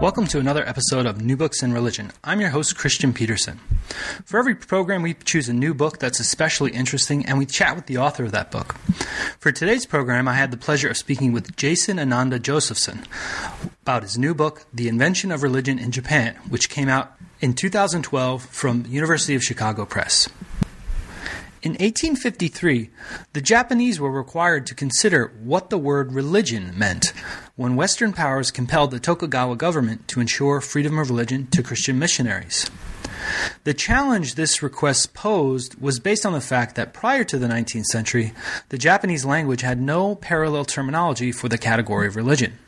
Welcome to another episode of New Books in Religion. I'm your host, Christian Peterson. For every program, we choose a new book that's especially interesting and we chat with the author of that book. For today's program, I had the pleasure of speaking with Jason Ananda Josephson about his new book, The Invention of Religion in Japan, which came out in 2012 from University of Chicago Press. In 1853, the Japanese were required to consider what the word religion meant when Western powers compelled the Tokugawa government to ensure freedom of religion to Christian missionaries. The challenge this request posed was based on the fact that prior to the 19th century, the Japanese language had no parallel terminology for the category of religion.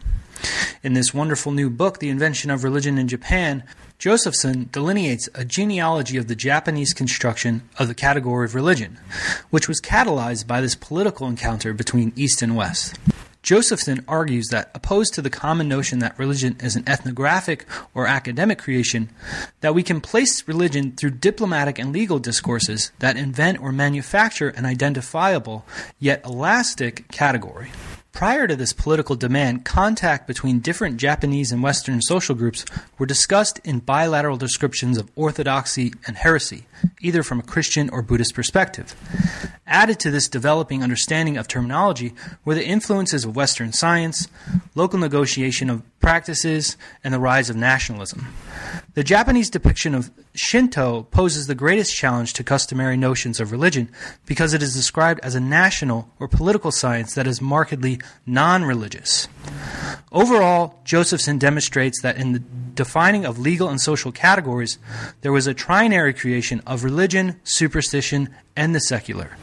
In this wonderful new book, The Invention of Religion in Japan, Josephson delineates a genealogy of the Japanese construction of the category of religion, which was catalyzed by this political encounter between East and West. Josephson argues that, opposed to the common notion that religion is an ethnographic or academic creation, that we can place religion through diplomatic and legal discourses that invent or manufacture an identifiable, yet elastic, category. Prior to this political demand, contact between different Japanese and Western social groups were discussed in bilateral descriptions of orthodoxy and heresy, either from a Christian or Buddhist perspective. Added to this developing understanding of terminology were the influences of Western science, local negotiation of practices, and the rise of nationalism. The Japanese depiction of Shinto poses the greatest challenge to customary notions of religion because it is described as a national or political science that is markedly non religious. Overall, Josephson demonstrates that in the defining of legal and social categories, there was a trinary creation of religion, superstition, and the secular.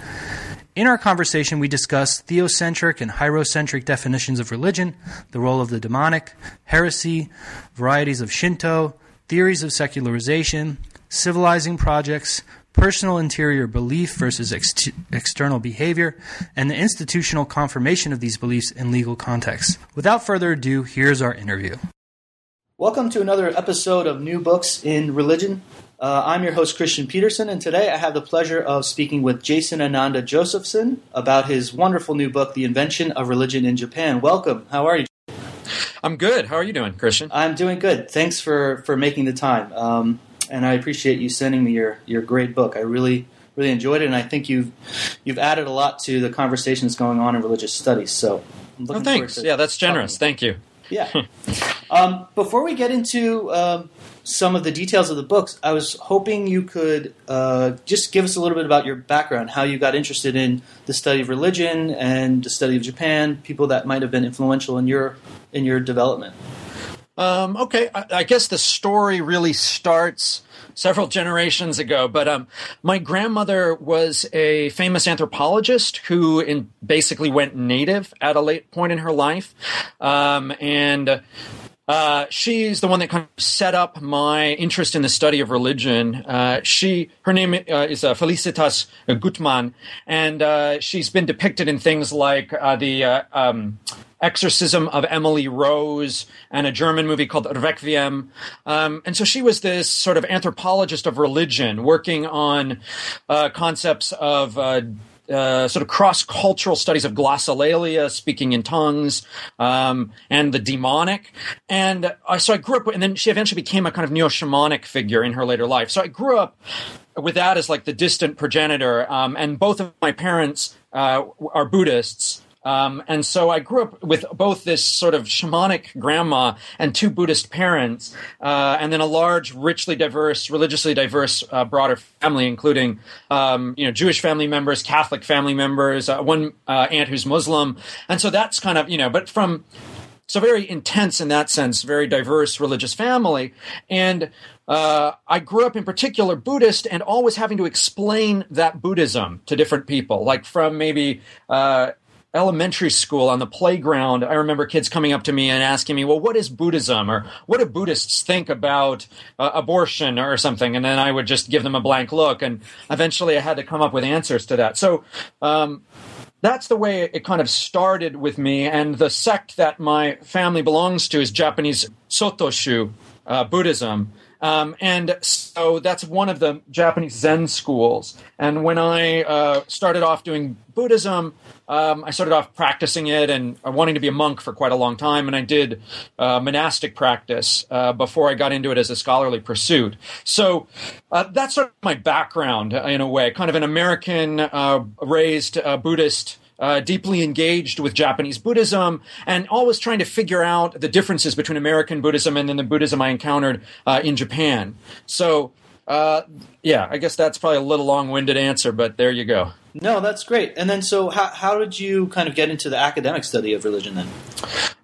In our conversation, we discussed theocentric and hierocentric definitions of religion, the role of the demonic, heresy, varieties of Shinto, theories of secularization, civilizing projects, personal interior belief versus ex- external behavior, and the institutional confirmation of these beliefs in legal contexts. Without further ado, here's our interview. Welcome to another episode of New Books in Religion. Uh, I'm your host, Christian Peterson, and today I have the pleasure of speaking with Jason Ananda Josephson about his wonderful new book, The Invention of Religion in Japan. Welcome. How are you? I'm good. How are you doing, Christian? I'm doing good. Thanks for, for making the time. Um, and I appreciate you sending me your, your great book. I really really enjoyed it, and I think you've you've added a lot to the conversations going on in religious studies. So, oh, thanks. Yeah, that's generous. Thank you. Yeah. um, before we get into um, some of the details of the books, I was hoping you could uh, just give us a little bit about your background, how you got interested in the study of religion and the study of Japan, people that might have been influential in your in your development. Um, okay, I, I, guess the story really starts several generations ago, but um, my grandmother was a famous anthropologist who in, basically went native at a late point in her life, um, and uh, she's the one that kind of set up my interest in the study of religion. Uh, she, her name uh, is uh, Felicitas Goodman, and uh, she's been depicted in things like uh, the um, Exorcism of Emily Rose and a German movie called Requiem. Um, and so she was this sort of anthropologist of religion, working on concepts of uh, sort of cross cultural studies of glossolalia, speaking in tongues, um, and the demonic. And uh, so I grew up, and then she eventually became a kind of neo shamanic figure in her later life. So I grew up with that as like the distant progenitor. Um, and both of my parents uh, are Buddhists. Um, and so I grew up with both this sort of shamanic grandma and two Buddhist parents, uh, and then a large, richly diverse, religiously diverse, uh, broader family, including um, you know Jewish family members, Catholic family members, uh, one uh, aunt who's Muslim, and so that's kind of you know, but from so very intense in that sense, very diverse religious family, and uh, I grew up in particular Buddhist and always having to explain that Buddhism to different people, like from maybe uh, elementary school on the playground, I remember kids coming up to me and asking me, "Well, what is Buddhism?" or "What do Buddhists think about uh, abortion?" or something, and then I would just give them a blank look, and eventually I had to come up with answers to that. So. Um, that's the way it kind of started with me, and the sect that my family belongs to is Japanese Sotoshu uh, Buddhism. Um, and so that's one of the Japanese Zen schools. And when I uh, started off doing Buddhism, um, I started off practicing it and wanting to be a monk for quite a long time. And I did uh, monastic practice uh, before I got into it as a scholarly pursuit. So uh, that's sort of my background in a way, kind of an American uh, raised uh, Buddhist uh, deeply engaged with Japanese Buddhism and always trying to figure out the differences between American Buddhism and then the Buddhism I encountered uh, in Japan. So, uh, yeah, I guess that's probably a little long winded answer, but there you go. No, that's great. And then, so how, how did you kind of get into the academic study of religion then?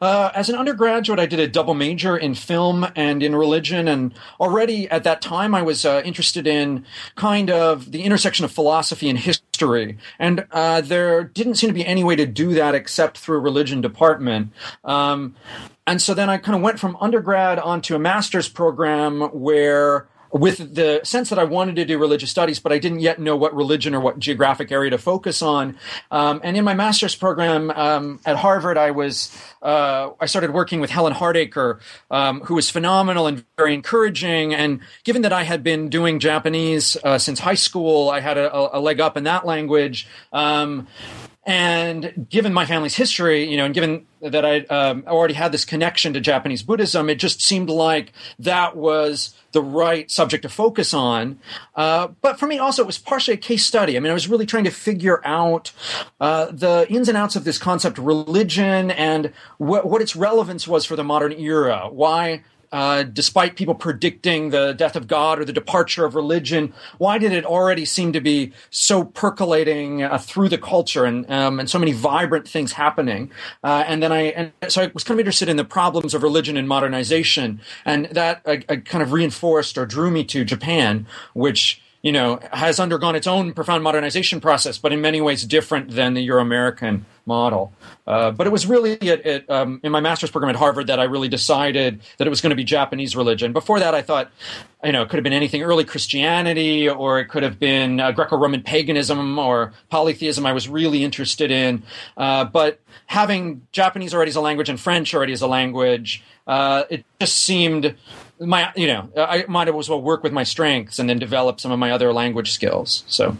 Uh, as an undergraduate, I did a double major in film and in religion. And already at that time, I was uh, interested in kind of the intersection of philosophy and history. And uh, there didn't seem to be any way to do that except through a religion department. Um, and so then I kind of went from undergrad onto a master's program where with the sense that I wanted to do religious studies, but I didn't yet know what religion or what geographic area to focus on. Um, and in my master's program um, at Harvard, I was uh, I started working with Helen Hardacre, um, who was phenomenal and very encouraging. And given that I had been doing Japanese uh, since high school, I had a, a, leg up in that language. And given my family's history, you know, and given that I um, already had this connection to Japanese Buddhism, it just seemed like that was the right subject to focus on. Uh, but for me, also, it was partially a case study. I mean, I was really trying to figure out uh, the ins and outs of this concept, religion, and what, what its relevance was for the modern era. Why uh, despite people predicting the death of God or the departure of religion, why did it already seem to be so percolating uh, through the culture and um, and so many vibrant things happening? Uh, and then I and so I was kind of interested in the problems of religion and modernization, and that I, I kind of reinforced or drew me to Japan, which you know has undergone its own profound modernization process, but in many ways different than the Euro American model. Uh, but it was really at, at, um, in my master's program at Harvard that I really decided that it was going to be Japanese religion. Before that, I thought, you know, it could have been anything early Christianity, or it could have been uh, Greco-Roman paganism or polytheism. I was really interested in, uh, but having Japanese already as a language and French already as a language, uh, it just seemed my, you know, I might as well work with my strengths and then develop some of my other language skills. So.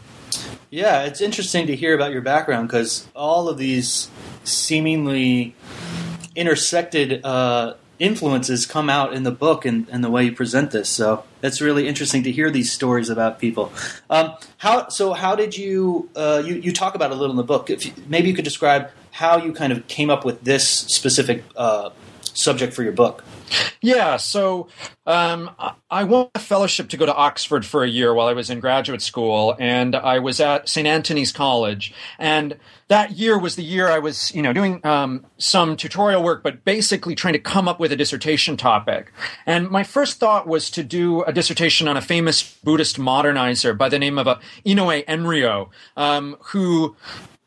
Yeah, it's interesting to hear about your background because all of these seemingly intersected uh, influences come out in the book and, and, the way you present this. So it's really interesting to hear these stories about people. Um, how so? How did you, uh, you you talk about a little in the book? If you, maybe you could describe how you kind of came up with this specific uh, subject for your book. Yeah, so um, I won a fellowship to go to Oxford for a year while I was in graduate school, and I was at St. Antony's College. And that year was the year I was, you know, doing um, some tutorial work, but basically trying to come up with a dissertation topic. And my first thought was to do a dissertation on a famous Buddhist modernizer by the name of uh, Inoue Enryo, um, who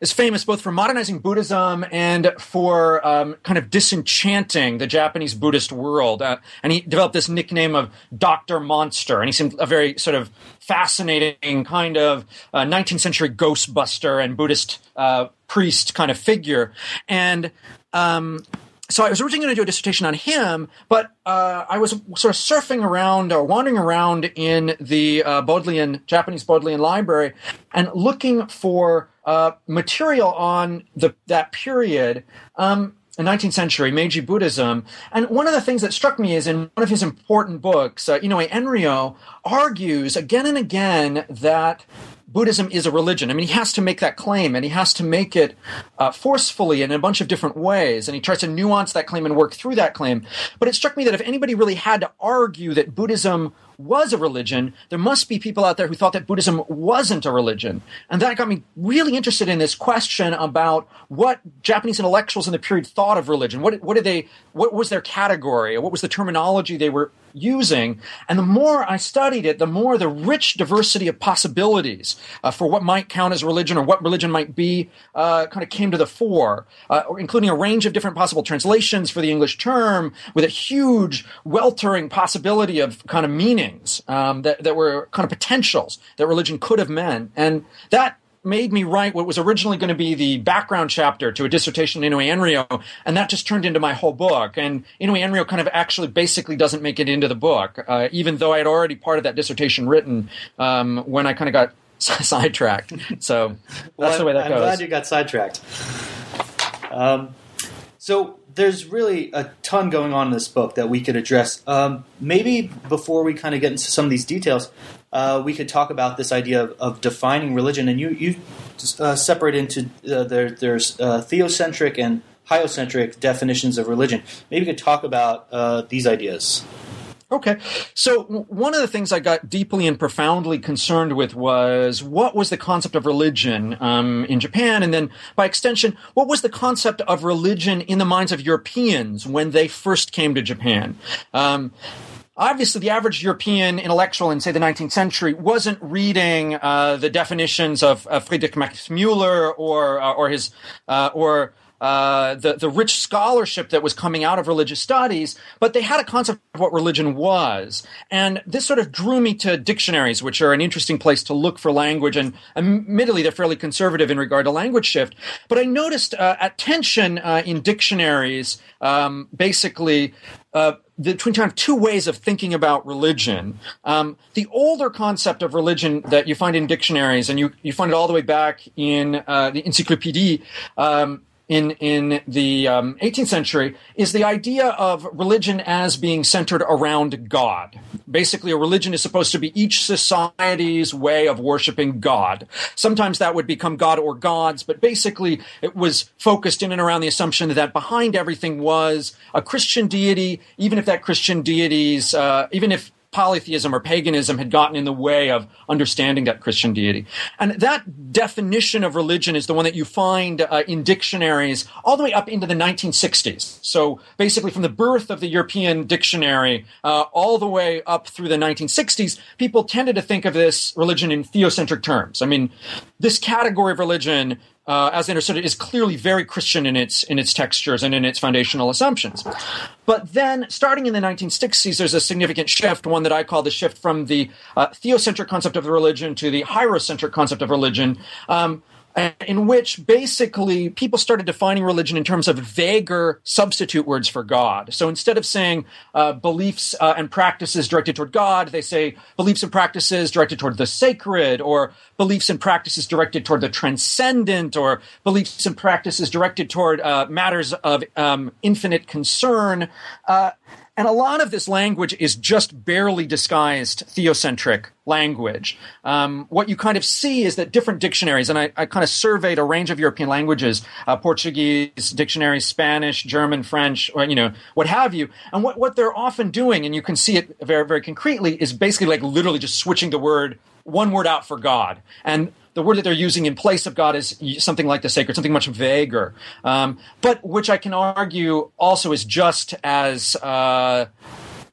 is famous both for modernizing Buddhism and for um, kind of disenchanting the Japanese Buddhist world. Uh, and he developed this nickname of Doctor Monster, and he seemed a very sort of fascinating kind of uh, 19th century Ghostbuster and Buddhist uh, priest kind of figure. And um, so I was originally going to do a dissertation on him, but uh, I was sort of surfing around or wandering around in the uh, Bodleian Japanese Bodleian library and looking for uh, material on the that period. Um, the 19th century Meiji Buddhism. And one of the things that struck me is in one of his important books, uh, Inoue Enryo argues again and again that Buddhism is a religion. I mean, he has to make that claim and he has to make it uh, forcefully in a bunch of different ways. And he tries to nuance that claim and work through that claim. But it struck me that if anybody really had to argue that Buddhism was a religion, there must be people out there who thought that Buddhism wasn't a religion. And that got me really interested in this question about what Japanese intellectuals in the period thought of religion. What, what did they, what was their category? What was the terminology they were using. And the more I studied it, the more the rich diversity of possibilities uh, for what might count as religion or what religion might be uh, kind of came to the fore, uh, including a range of different possible translations for the English term with a huge weltering possibility of kind of meanings um, that, that were kind of potentials that religion could have meant. And that made me write what was originally going to be the background chapter to a dissertation on Inoue Enryo, and that just turned into my whole book. And Inoue Enryo kind of actually basically doesn't make it into the book, uh, even though I had already part of that dissertation written um, when I kind of got sidetracked. So well, that's the way that I'm goes. glad you got sidetracked. Um, so there's really a ton going on in this book that we could address. Um, maybe before we kind of get into some of these details, uh, we could talk about this idea of, of defining religion. And you you uh, separate into uh, there, there's uh, theocentric and hierocentric definitions of religion. Maybe you could talk about uh, these ideas. Okay. So one of the things I got deeply and profoundly concerned with was what was the concept of religion um, in Japan, and then by extension, what was the concept of religion in the minds of Europeans when they first came to Japan. Um, obviously the average European intellectual in, say, the 19th century wasn't reading uh, the definitions of, Friedrich Max Müller or uh, or his uh, or uh, the the rich scholarship that was coming out of religious studies, but they had a concept of what religion was, and this sort of drew me to dictionaries, which are an interesting place to look for language. And admittedly, they're fairly conservative in regard to language shift. But I noticed uh, attention uh, in dictionaries, um, basically. Uh, between kind of two ways of thinking about religion. Um, the older concept of religion that you find in dictionaries, and you, you find it all the way back in uh, the Encyclopédie, um, in in the um, 18th century is the idea of religion as being centered around God. Basically, a religion is supposed to be each society's way of worshiping God. Sometimes that would become God or gods, but basically it was focused in and around the assumption that behind everything was a Christian deity, even if that Christian deity's, uh, even if polytheism or paganism had gotten in the way of understanding that Christian deity. And that definition of religion is the one that you find uh, in dictionaries all the way up into the 1960s. So basically, from the birth of the European dictionary uh, all the way up through the 1960s, people tended to think of this religion in theocentric terms. I mean, this category of religion uh, as I understood it, is clearly very Christian in its in its textures and in its foundational assumptions. But then, starting in the 1960s, there's a significant shift, one that I call the shift from the uh, theocentric concept of religion to the hierocentric concept of religion. Um, in which basically people started defining religion in terms of vaguer substitute words for God. So instead of saying uh, beliefs uh, and practices directed toward God, they say beliefs and practices directed toward the sacred, or beliefs and practices directed toward the transcendent, or beliefs and practices directed toward uh, matters of um, infinite concern. And a lot of this language is just barely disguised theocentric language. Um, what you kind of see is that different dictionaries, and I, I kind of surveyed a range of European languages, uh, Portuguese dictionaries, Spanish, German, French, or, you know, what have you. And what, what they're often doing, and you can see it very, very concretely, is basically like literally just switching the word, one word out for God. And the word that they're using in place of God is something like the sacred, something much vaguer, um, but which I can argue also is just as uh,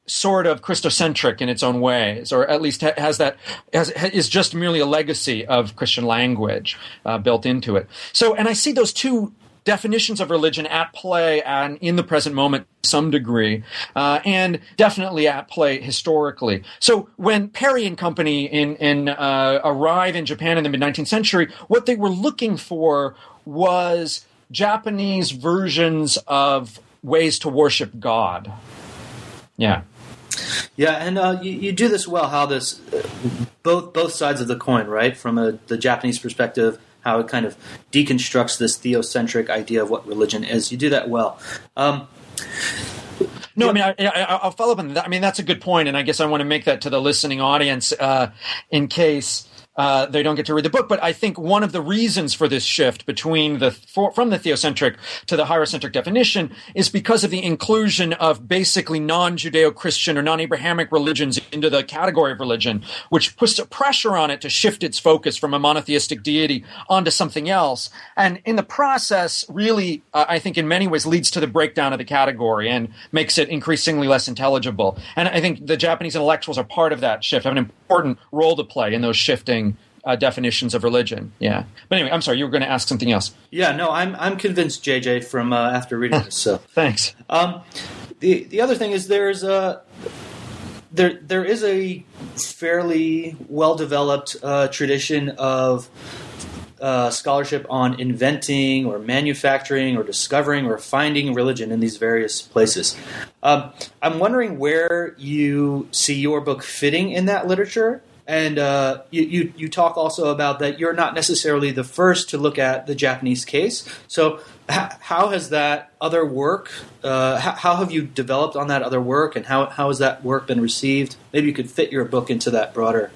sort of Christocentric in its own ways, or at least has that has, is just merely a legacy of Christian language uh, built into it. So, and I see those two definitions of religion at play and in the present moment to some degree, uh, and definitely at play historically. So when Perry and Company in, in uh, arrive in Japan in the mid 19th century, what they were looking for was Japanese versions of ways to worship God. Yeah. Yeah, and uh, you, you, do this well. How this both both sides of the coin, right? From a, the Japanese perspective, how it kind of deconstructs this theocentric idea of what religion is. You do that well. Um, no, I mean, I, will follow up on that. I mean, that's a good point, and I guess I want to make that to the listening audience uh, in case uh, they don't get to read the book. But I think one of the reasons for this shift between the for, from the theocentric to the hierocentric definition is because of the inclusion of basically non-Judeo-Christian or non-Abrahamic religions into the category of religion, which puts a pressure on it to shift its focus from a monotheistic deity onto something else. And in the process, really, uh, I think in many ways leads to the breakdown of the category and makes it increasingly less intelligible. And I think the Japanese intellectuals are part of that shift, have an important role to play in those shifting uh, definitions of religion. Yeah. But anyway, I'm sorry, you were going to ask something else. Yeah, no, I'm I'm convinced, JJ, from uh, after reading this. So thanks. Um, the the other thing is there's a there there is a fairly well developed uh, tradition of uh, scholarship on inventing or manufacturing or discovering or finding religion in these various places. Um, I'm wondering where you see your book fitting in that literature and uh, you, you, you talk also about that you're not necessarily the first to look at the Japanese case. So how has that other work? Uh, how have you developed on that other work, and how how has that work been received? Maybe you could fit your book into that broader.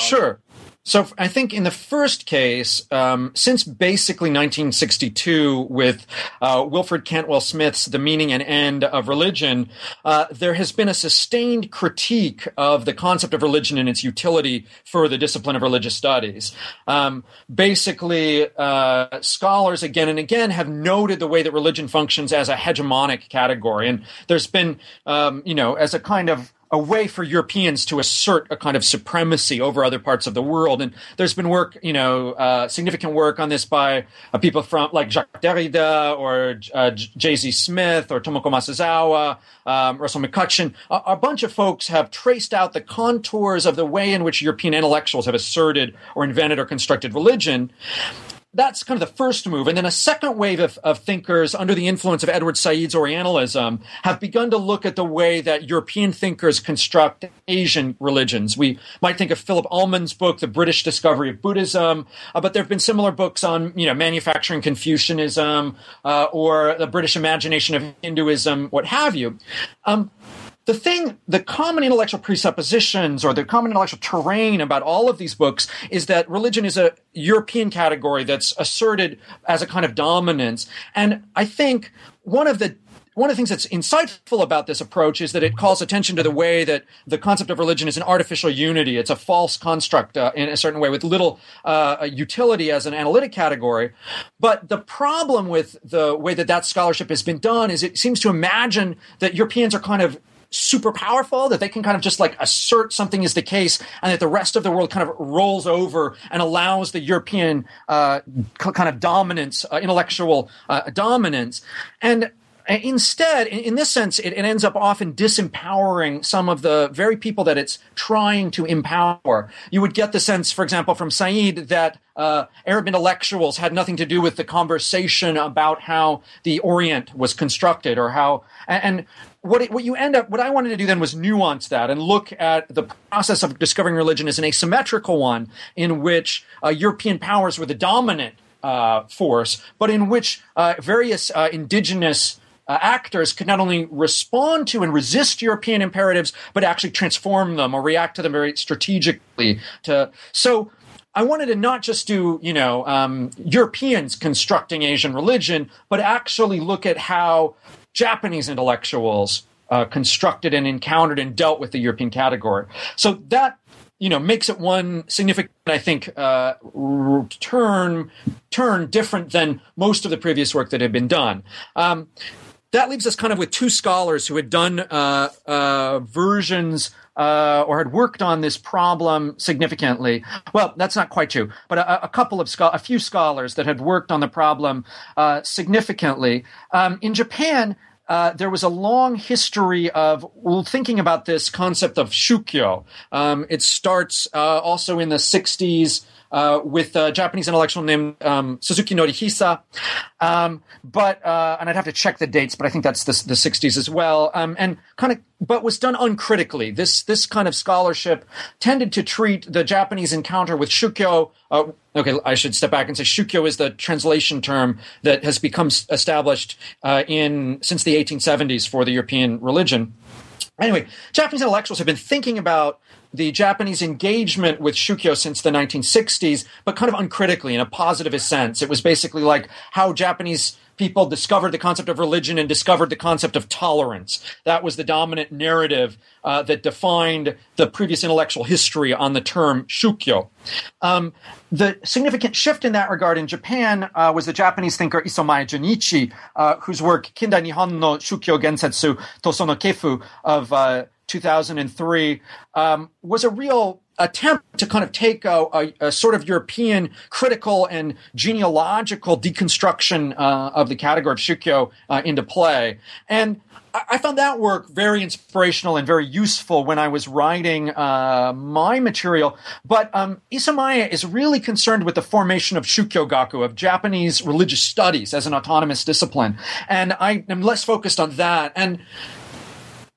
Sure. So I think in the first case, um, since basically 1962 with uh, Wilfred Cantwell Smith's The Meaning and End of Religion, uh, there has been a sustained critique of the concept of religion and its utility for the discipline of religious studies. Um, basically, uh, scholars again and again have noted the way that religion functions as a hegemonic category. And there's been, um, you know, as a kind of a way for Europeans to assert a kind of supremacy over other parts of the world. And there's been work, you know, uh, significant work on this by uh, people from like Jacques Derrida or uh, Z Smith or Tomoko Masuzawa, um, Russell McCutcheon. A, a bunch of folks have traced out the contours of the way in which European intellectuals have asserted or invented or constructed religion that's kind of the first move. And then a second wave of, of, thinkers under the influence of Edward Said's Orientalism have begun to look at the way that European thinkers construct Asian religions. We might think of Philip Almond's book, The British Discovery of Buddhism, uh, but there have been similar books on, you know, manufacturing Confucianism uh, or the British imagination of Hinduism, what have you. Um, the thing, the common intellectual presuppositions or the common intellectual terrain about all of these books is that religion is a European category that's asserted as a kind of dominance. And I think one of the one of the things that's insightful about this approach is that it calls attention to the way that the concept of religion is an artificial unity. It's a false construct uh, in a certain way with little uh, utility as an analytic category. But the problem with the way that that scholarship has been done is it seems to imagine that Europeans are kind of super powerful that they can kind of just like assert something is the case and that the rest of the world kind of rolls over and allows the European uh, kind of dominance, uh, intellectual uh, dominance. And instead, in, in this sense, it, it, ends up often disempowering some of the very people that it's trying to empower. You would get the sense, for example, from Said that uh, Arab intellectuals had nothing to do with the conversation about how the Orient was constructed or how, and, and what it, what you end up what I wanted to do then was nuance that and look at the process of discovering religion as an asymmetrical one in which uh, European powers were the dominant uh, force, but in which uh, various uh, indigenous uh, actors could not only respond to and resist European imperatives, but actually transform them or react to them very strategically. To so. I wanted to not just do, you know, um, Europeans constructing Asian religion, but actually look at how Japanese intellectuals uh, constructed and encountered and dealt with the European category. So that you know makes it one significant, I think, uh, turn turn different than most of the previous work that had been done. Um, that leaves us kind of with two scholars who had done uh, uh versions uh, or had worked on this problem significantly. Well, that's not quite true, but a, a couple of a few scholars that had worked on the problem uh, significantly. Um, in Japan, uh, there was a long history of well, thinking about this concept of shukyo. Um, it starts uh, also in the 60s uh, with a Japanese intellectual named um, Suzuki Norihisa. Um, but uh, and I'd have to check the dates, but I think that's the, the 60s as well. Um, and kind of, but was done uncritically. This this kind of scholarship tended to treat the Japanese encounter with shukyo. Uh, okay, I should step back and say shukyo is the translation term that has become established uh, in since the 1870s for the European religion Anyway, Japanese intellectuals have been thinking about the Japanese engagement with Shukyo since the 1960s, but kind of uncritically in a positivist sense. It was basically like how Japanese people discovered the concept of religion and discovered the concept of tolerance. That was the dominant narrative uh, that defined the previous intellectual history on the term Shukyo. Um, the significant shift in that regard in Japan uh, was the Japanese thinker Isomae Junichi, uh, whose work Kindai Nihon no Shukyo Gensetsu Toso no Kefu of uh, 2003 um, was a real attempt to kind of take a, a, a, sort of European critical and genealogical deconstruction uh, of the category of shukyo uh, into play. And I found that work very inspirational and very useful when I was writing uh, my material. But um, Isomae is really concerned with the formation of Shukyo Gaku, of Japanese religious studies as an autonomous discipline. And I am less focused on that. And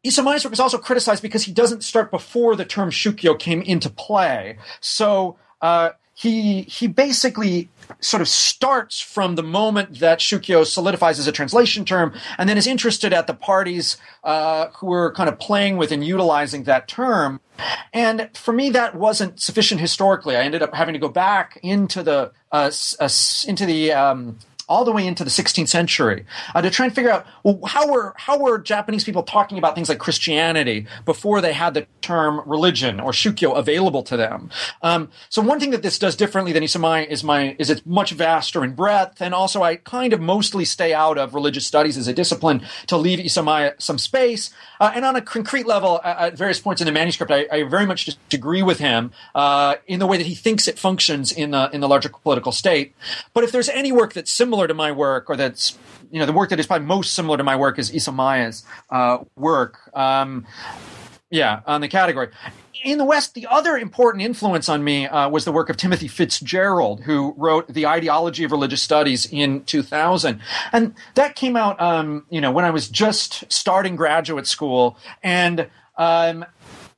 Isomae's work is also criticized because he doesn't start before the term Shukyo came into play. So uh, he he basically sort of starts from the moment that Shukyo solidifies as a translation term, and then is interested at the parties uh, who are kind of playing with and utilizing that term. And for me, that wasn't sufficient historically. I ended up having to go back into the uh, uh, into the um, all the way into the 16th century uh, to try and figure out well, how were how were Japanese people talking about things like Christianity before they had the term religion or shukyo available to them. Um, so one thing that this does differently than Isomae is my is it's much vaster in breadth, and also I kind of mostly stay out of religious studies as a discipline to leave Isomae some space. Uh, and on a concrete level, at various points in the manuscript, I, I very much disagree with him uh, in the way that he thinks it functions in the in the larger political state. But if there's any work that's similar similar to my work, or that's you know the work that is probably most similar to my work is Isomae's uh, work. Um, yeah, on the category. In the West, the other important influence on me uh, was the work of Timothy Fitzgerald, who wrote The Ideology of Religious Studies in 2000. And that came out, um, you know, when I was just starting graduate school. And um,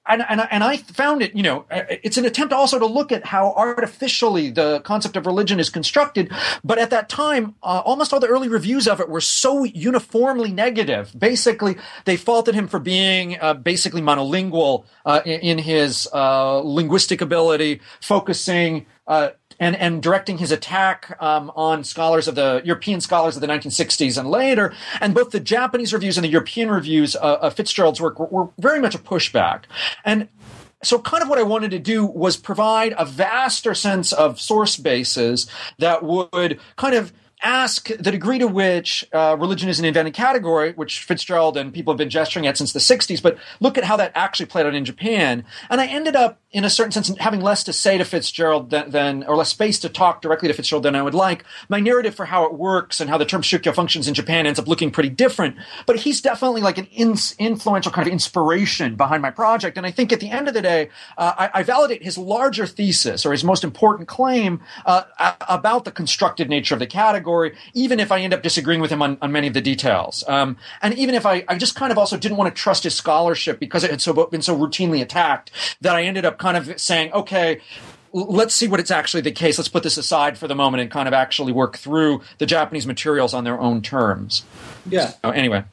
and, and, and I found it, you know, uh, it's an attempt also to look at how artificially the concept of religion is constructed. But at that time, uh, almost all the early reviews of it were so uniformly negative. Basically, they faulted him for being uh, basically monolingual uh, in, in, his uh, linguistic ability, focusing uh, and, and directing his attack um, on scholars of the European scholars of the 1960s and later. And both the Japanese reviews and the European reviews uh, of Fitzgerald's work were, were very much a pushback. And so kind of what I wanted to do was provide a vaster sense of source bases that would kind of ask the degree to which uh, religion is an invented category, which Fitzgerald and people have been gesturing at since the 60s, but look at how that actually played out in Japan. And I ended up, in a certain sense, having less to say to Fitzgerald than, than or less space to talk directly to Fitzgerald than I would like. My narrative for how it works and how the term shukyo functions in Japan ends up looking pretty different. But he's definitely like an in- influential kind of inspiration behind my project. And I think at the end of the day, uh, I, I, validate his larger thesis or his most important claim uh, about the constructed nature of the category even if I end up disagreeing with him on, on many of the details. Um, and even if I, I just kind of also didn't want to trust his scholarship because it had so been so routinely attacked that I ended up kind of saying, okay, let's see what it's actually the case. Let's put this aside for the moment and kind of actually work through the Japanese materials on their own terms. Yeah. So, anyway.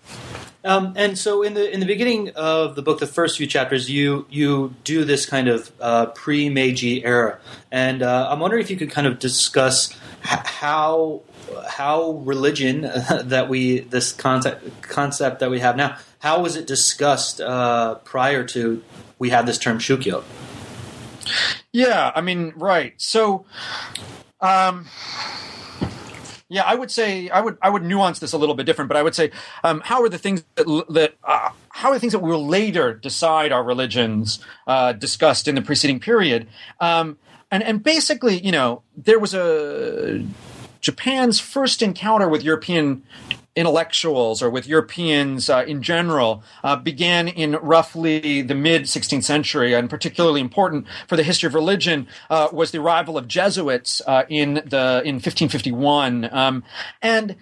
Um, and so in the in the beginning of the book, the first few chapters, you you do this kind of uh, pre Meiji era, and uh, I'm wondering if you could kind of discuss h- how how religion that we this concept concept that we have now how was it discussed uh, prior to we had this term shukyo yeah i mean right so um yeah, I would say I would I would nuance this a little bit different, but I would say um, how are the things that, that uh, how are the things that will later decide our religions uh, discussed in the preceding period? Um, and and basically, you know, there was a Japan's first encounter with European intellectuals or with Europeans uh, in general uh, began in roughly the mid 16th century, and particularly important for the history of religion uh, was the arrival of Jesuits uh, in the in 1551. Um, and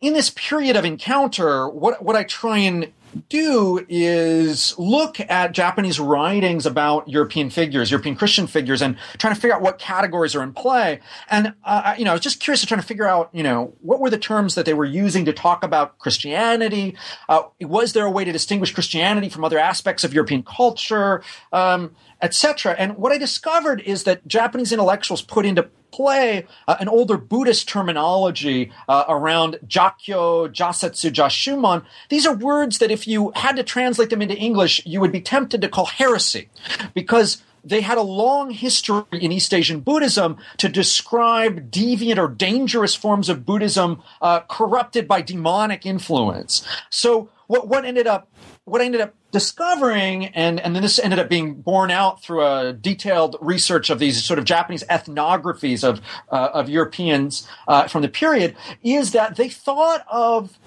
in this period of encounter, what what I try and do is look at Japanese writings about European figures, European Christian figures, and trying to figure out what categories are in play. And uh, you know, I was just curious to trying to figure out, you know, what were the terms that they were using to talk about Christianity? Uh, was there a way to distinguish Christianity from other aspects of European culture? Um, etc. And what I discovered is that Japanese intellectuals put into play uh, an older Buddhist terminology uh, around Jakyo, Jasetsu, Jashumon. These are words that if you had to translate them into English, you would be tempted to call heresy because they had a long history in East Asian Buddhism to describe deviant or dangerous forms of Buddhism uh, corrupted by demonic influence. So what, what ended up what I ended up discovering, and, and then this ended up being borne out through a detailed research of these sort of Japanese ethnographies of, uh, of Europeans uh, from the period, is that they thought of,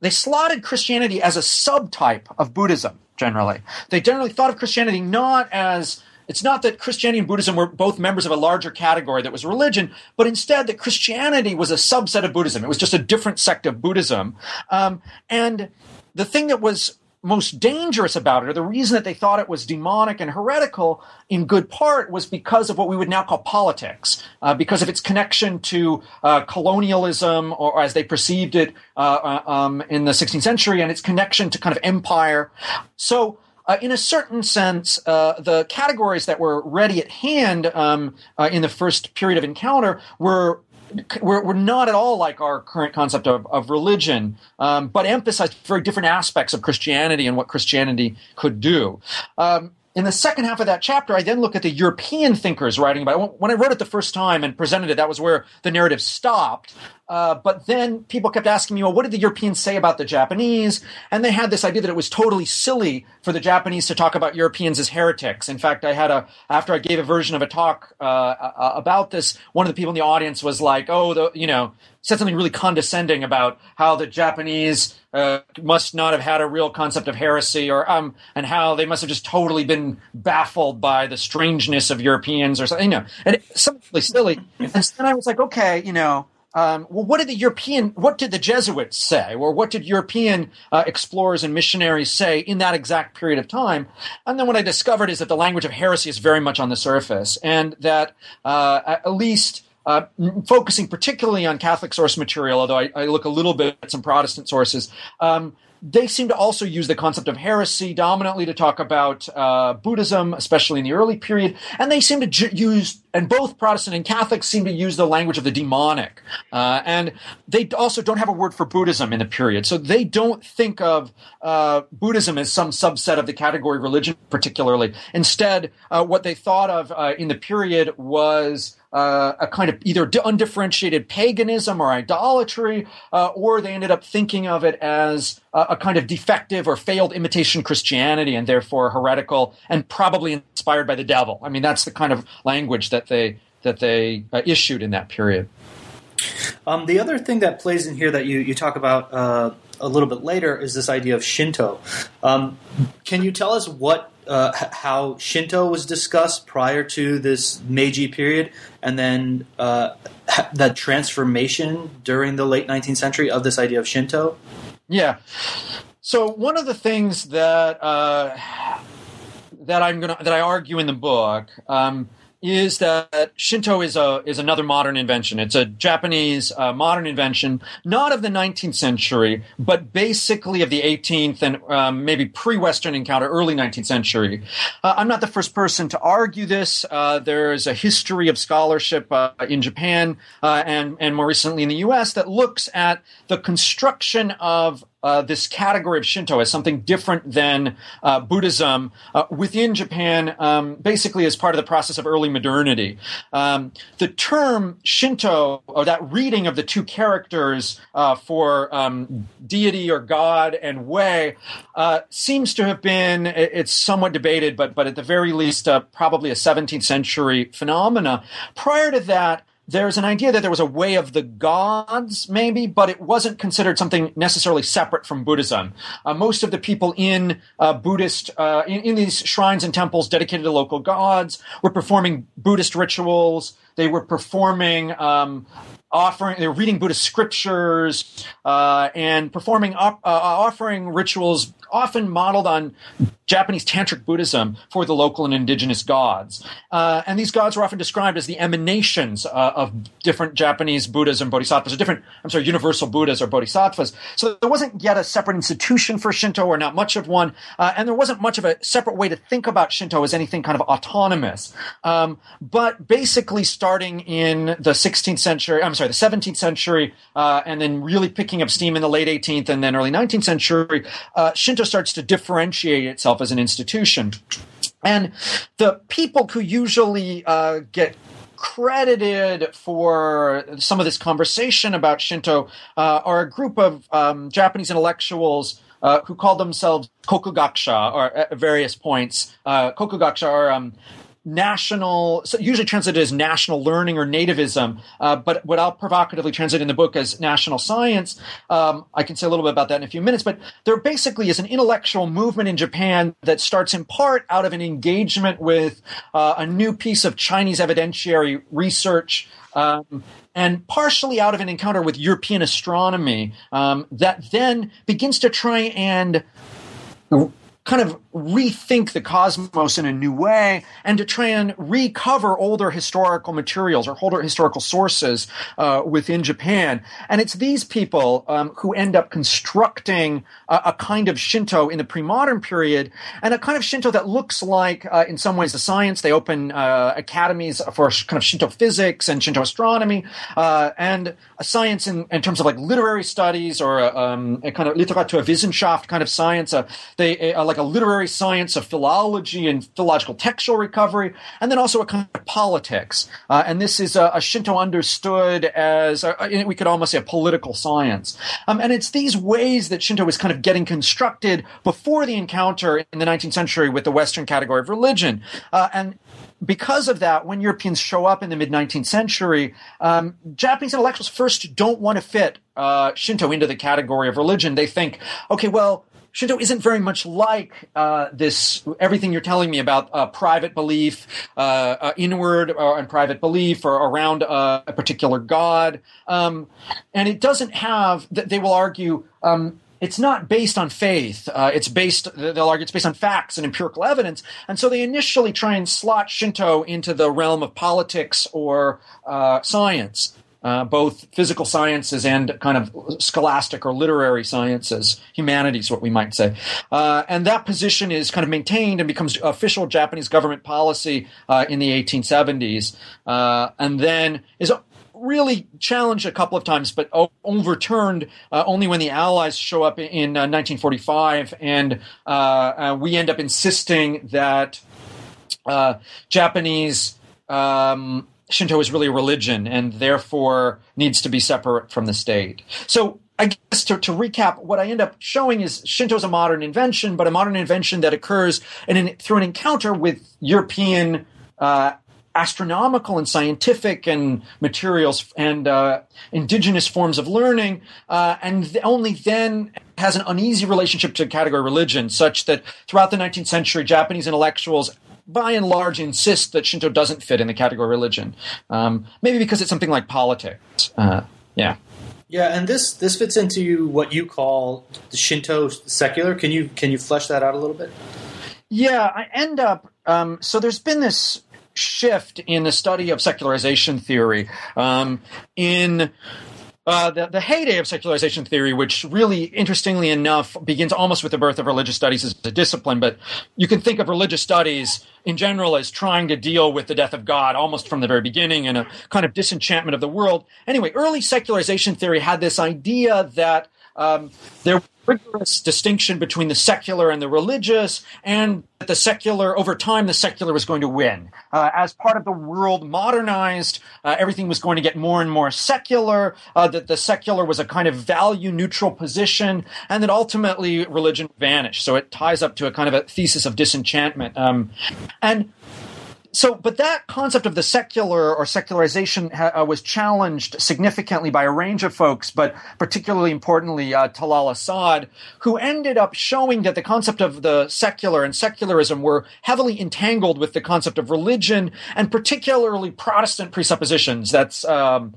they slotted Christianity as a subtype of Buddhism, generally. They generally thought of Christianity not as it's not that Christianity and Buddhism were both members of a larger category that was religion, but instead that Christianity was a subset of Buddhism. It was just a different sect of Buddhism. Um, and the thing that was most dangerous about it, or the reason that they thought it was demonic and heretical, in good part, was because of what we would now call politics, uh, because of its connection to uh, colonialism, or as they perceived it uh, uh um, in the 16th century, and its connection to kind of empire. So, uh, in a certain sense, uh, the categories that were ready at hand um, uh, in the first period of encounter were we're, we're not at all like our current concept of, of religion, um, but emphasize very different aspects of Christianity and what Christianity could do. Um, in the second half of that chapter, I then look at the European thinkers writing about it. When I wrote it the first time and presented it, that was where the narrative stopped. Uh, but then people kept asking me, well, what did the Europeans say about the Japanese? And they had this idea that it was totally silly for the Japanese to talk about Europeans as heretics. In fact, I had a, after I gave a version of a talk uh, about this, one of the people in the audience was like, oh, the, you know, said something really condescending about how the Japanese uh, must not have had a real concept of heresy, or um, and how they must have just totally been baffled by the strangeness of Europeans, or something. You know, and it, something really silly. and then I was like, okay, you know. Um, well, what did the European, what did the Jesuits say, or what did European uh, explorers and missionaries say in that exact period of time? And then what I discovered is that the language of heresy is very much on the surface, and that uh, at least uh, focusing particularly on Catholic source material, although I, I, look a little bit at some Protestant sources. Um, they seem to also use the concept of heresy dominantly to talk about uh, Buddhism, especially in the early period. And they seem to ju- use, and both Protestant and Catholics seem to use the language of the demonic. Uh, and they also don't have a word for Buddhism in the period. So they don't think of uh, Buddhism as some subset of the category religion, particularly. Instead, uh, what they thought of uh, in the period was uh, a kind of either undifferentiated paganism or idolatry, uh, or they ended up thinking of it as a, a, kind of defective or failed imitation Christianity and therefore heretical and probably inspired by the devil. I mean, that's the kind of language that they that they uh, issued in that period. Um, the other thing that plays in here that you, you talk about uh, a little bit later is this idea of Shinto. Um, can you tell us what uh, how Shinto was discussed prior to this Meiji period, and then uh, that transformation during the late 19th century of this idea of Shinto? Yeah. So one of the things that uh, that I'm gonna that I argue in the book um, is that Shinto is a is another modern invention. It's a Japanese uh, modern invention, not of the 19th century, but basically of the 18th and um, maybe pre-Western encounter, early 19th century. Uh, I'm not the first person to argue this. Uh, there's a history of scholarship uh, in Japan uh, and and more recently in the U.S. that looks at the construction of uh, this category of Shinto as something different than uh, Buddhism uh, within Japan, um, basically as part of the process of early modernity. Um, the term Shinto, or that reading of the two characters uh, for um, deity or God and way, uh, seems to have been, it's somewhat debated, but, but at the very least, probably a 17th century phenomena. Prior to that, there's an idea that there was a way of the gods, maybe, but it wasn't considered something necessarily separate from Buddhism. Uh, most of the people in uh, Buddhist, uh, in, in, these shrines and temples dedicated to local gods, were performing Buddhist rituals. They were performing um, offering, they were reading Buddhist scriptures uh, and performing, op- uh, offering rituals often modeled on Japanese tantric Buddhism for the local and indigenous gods. Uh, and these gods were often described as the emanations uh, of different Japanese Buddhas and Bodhisattvas, or different, I'm sorry, universal Buddhas or Bodhisattvas. So there wasn't yet a separate institution for Shinto, or not much of one, uh, and there wasn't much of a separate way to think about Shinto as anything kind of autonomous. Um, but basically, starting in the 16th century, I'm sorry, the 17th century, uh, and then really picking up steam in the late 18th and then early 19th century, uh, Shinto starts to differentiate itself as an institution. And the people who usually uh, get credited for some of this conversation about Shinto uh, are a group of um, Japanese intellectuals uh, who call themselves kokugakusha or at various points. Uh, kokugakusha are um, national, so usually translated as national learning or nativism, uh, but what I'll provocatively translate in the book as national science. Um, I can say a little bit about that in a few minutes, but there basically is an intellectual movement in Japan that starts in part out of an engagement with uh, a new piece of Chinese evidentiary research. Um, and partially out of an encounter with European astronomy um, that then begins to try and kind of rethink the cosmos in a new way and to try and recover older historical materials or older historical sources uh, within Japan. And it's these people um, who end up constructing a, a, kind of Shinto in the pre-modern period and a kind of Shinto that looks like, uh, in some ways, the science. They open uh, academies for kind of Shinto physics and Shinto astronomy uh, and a science in, in, terms of like literary studies or a, um, a kind of Literaturwissenschaft kind of science. Uh, they like like a literary science of philology and philological textual recovery, and then also a kind of politics. Uh, and this is a, a Shinto understood as a, we could almost say a political science. Um, and it's these ways that Shinto was kind of getting constructed before the encounter in the 19th century with the Western category of religion. Uh, and because of that, when Europeans show up in the mid 19th century, um, Japanese intellectuals first don't want to fit uh, Shinto into the category of religion. They think, okay, well, Shinto isn't very much like uh, this everything you're telling me about uh, private belief, uh, uh inward uh, and private belief, or around uh, a particular god, um, and it doesn't have. They will argue. Um, it's not based on faith. it's based, they'll argue it's based on facts and empirical evidence. And so they initially try and slot Shinto into the realm of politics or science uh, both physical sciences and kind of scholastic or literary sciences, humanities, what we might say. Uh, and that position is kind of maintained and becomes official Japanese government policy uh, in the 1870s, uh, and then is really challenged a couple of times, but overturned uh, only when the Allies show up in 1945, uh, and we end up insisting that Japanese. Um, Shinto is really a religion and therefore needs to be separate from the state. So I guess to, to recap, what I end up showing is Shinto is a modern invention, but a modern invention that occurs in through an encounter with European uh, astronomical and scientific and materials and uh, indigenous forms of learning, uh, and only then has an uneasy relationship to category religion, such that throughout the 19th century, Japanese intellectuals by and large insist that Shinto doesn't fit in the category religion. Um, maybe because it's something like politics. Uh, yeah. Yeah, and this this fits into what you call the Shinto secular. Can you can you flesh that out a little bit? Yeah, I end up. Um, so there's been this shift in the study of secularization theory um, in uh, the, the heyday of secularization theory, which really, interestingly enough, begins almost with the birth of religious studies as a discipline. But you can think of religious studies in general as trying to deal with the death of God almost from the very beginning and a kind of disenchantment of the world. Anyway, early secularization theory had this idea that um, there was a rigorous distinction between the secular and the religious, and that the secular, over time, the secular was going to win. Uh, as part of the world modernized, uh, everything was going to get more and more secular, uh, that the secular was a kind of value neutral position, and that ultimately religion vanished. So it ties up to a kind of a thesis of disenchantment. Um, and so, but that concept of the secular or secularization ha- uh, was challenged significantly by a range of folks, but particularly importantly, uh, Talal Asad, who ended up showing that the concept of the secular and secularism were heavily entangled with the concept of religion and particularly Protestant presuppositions. That's um,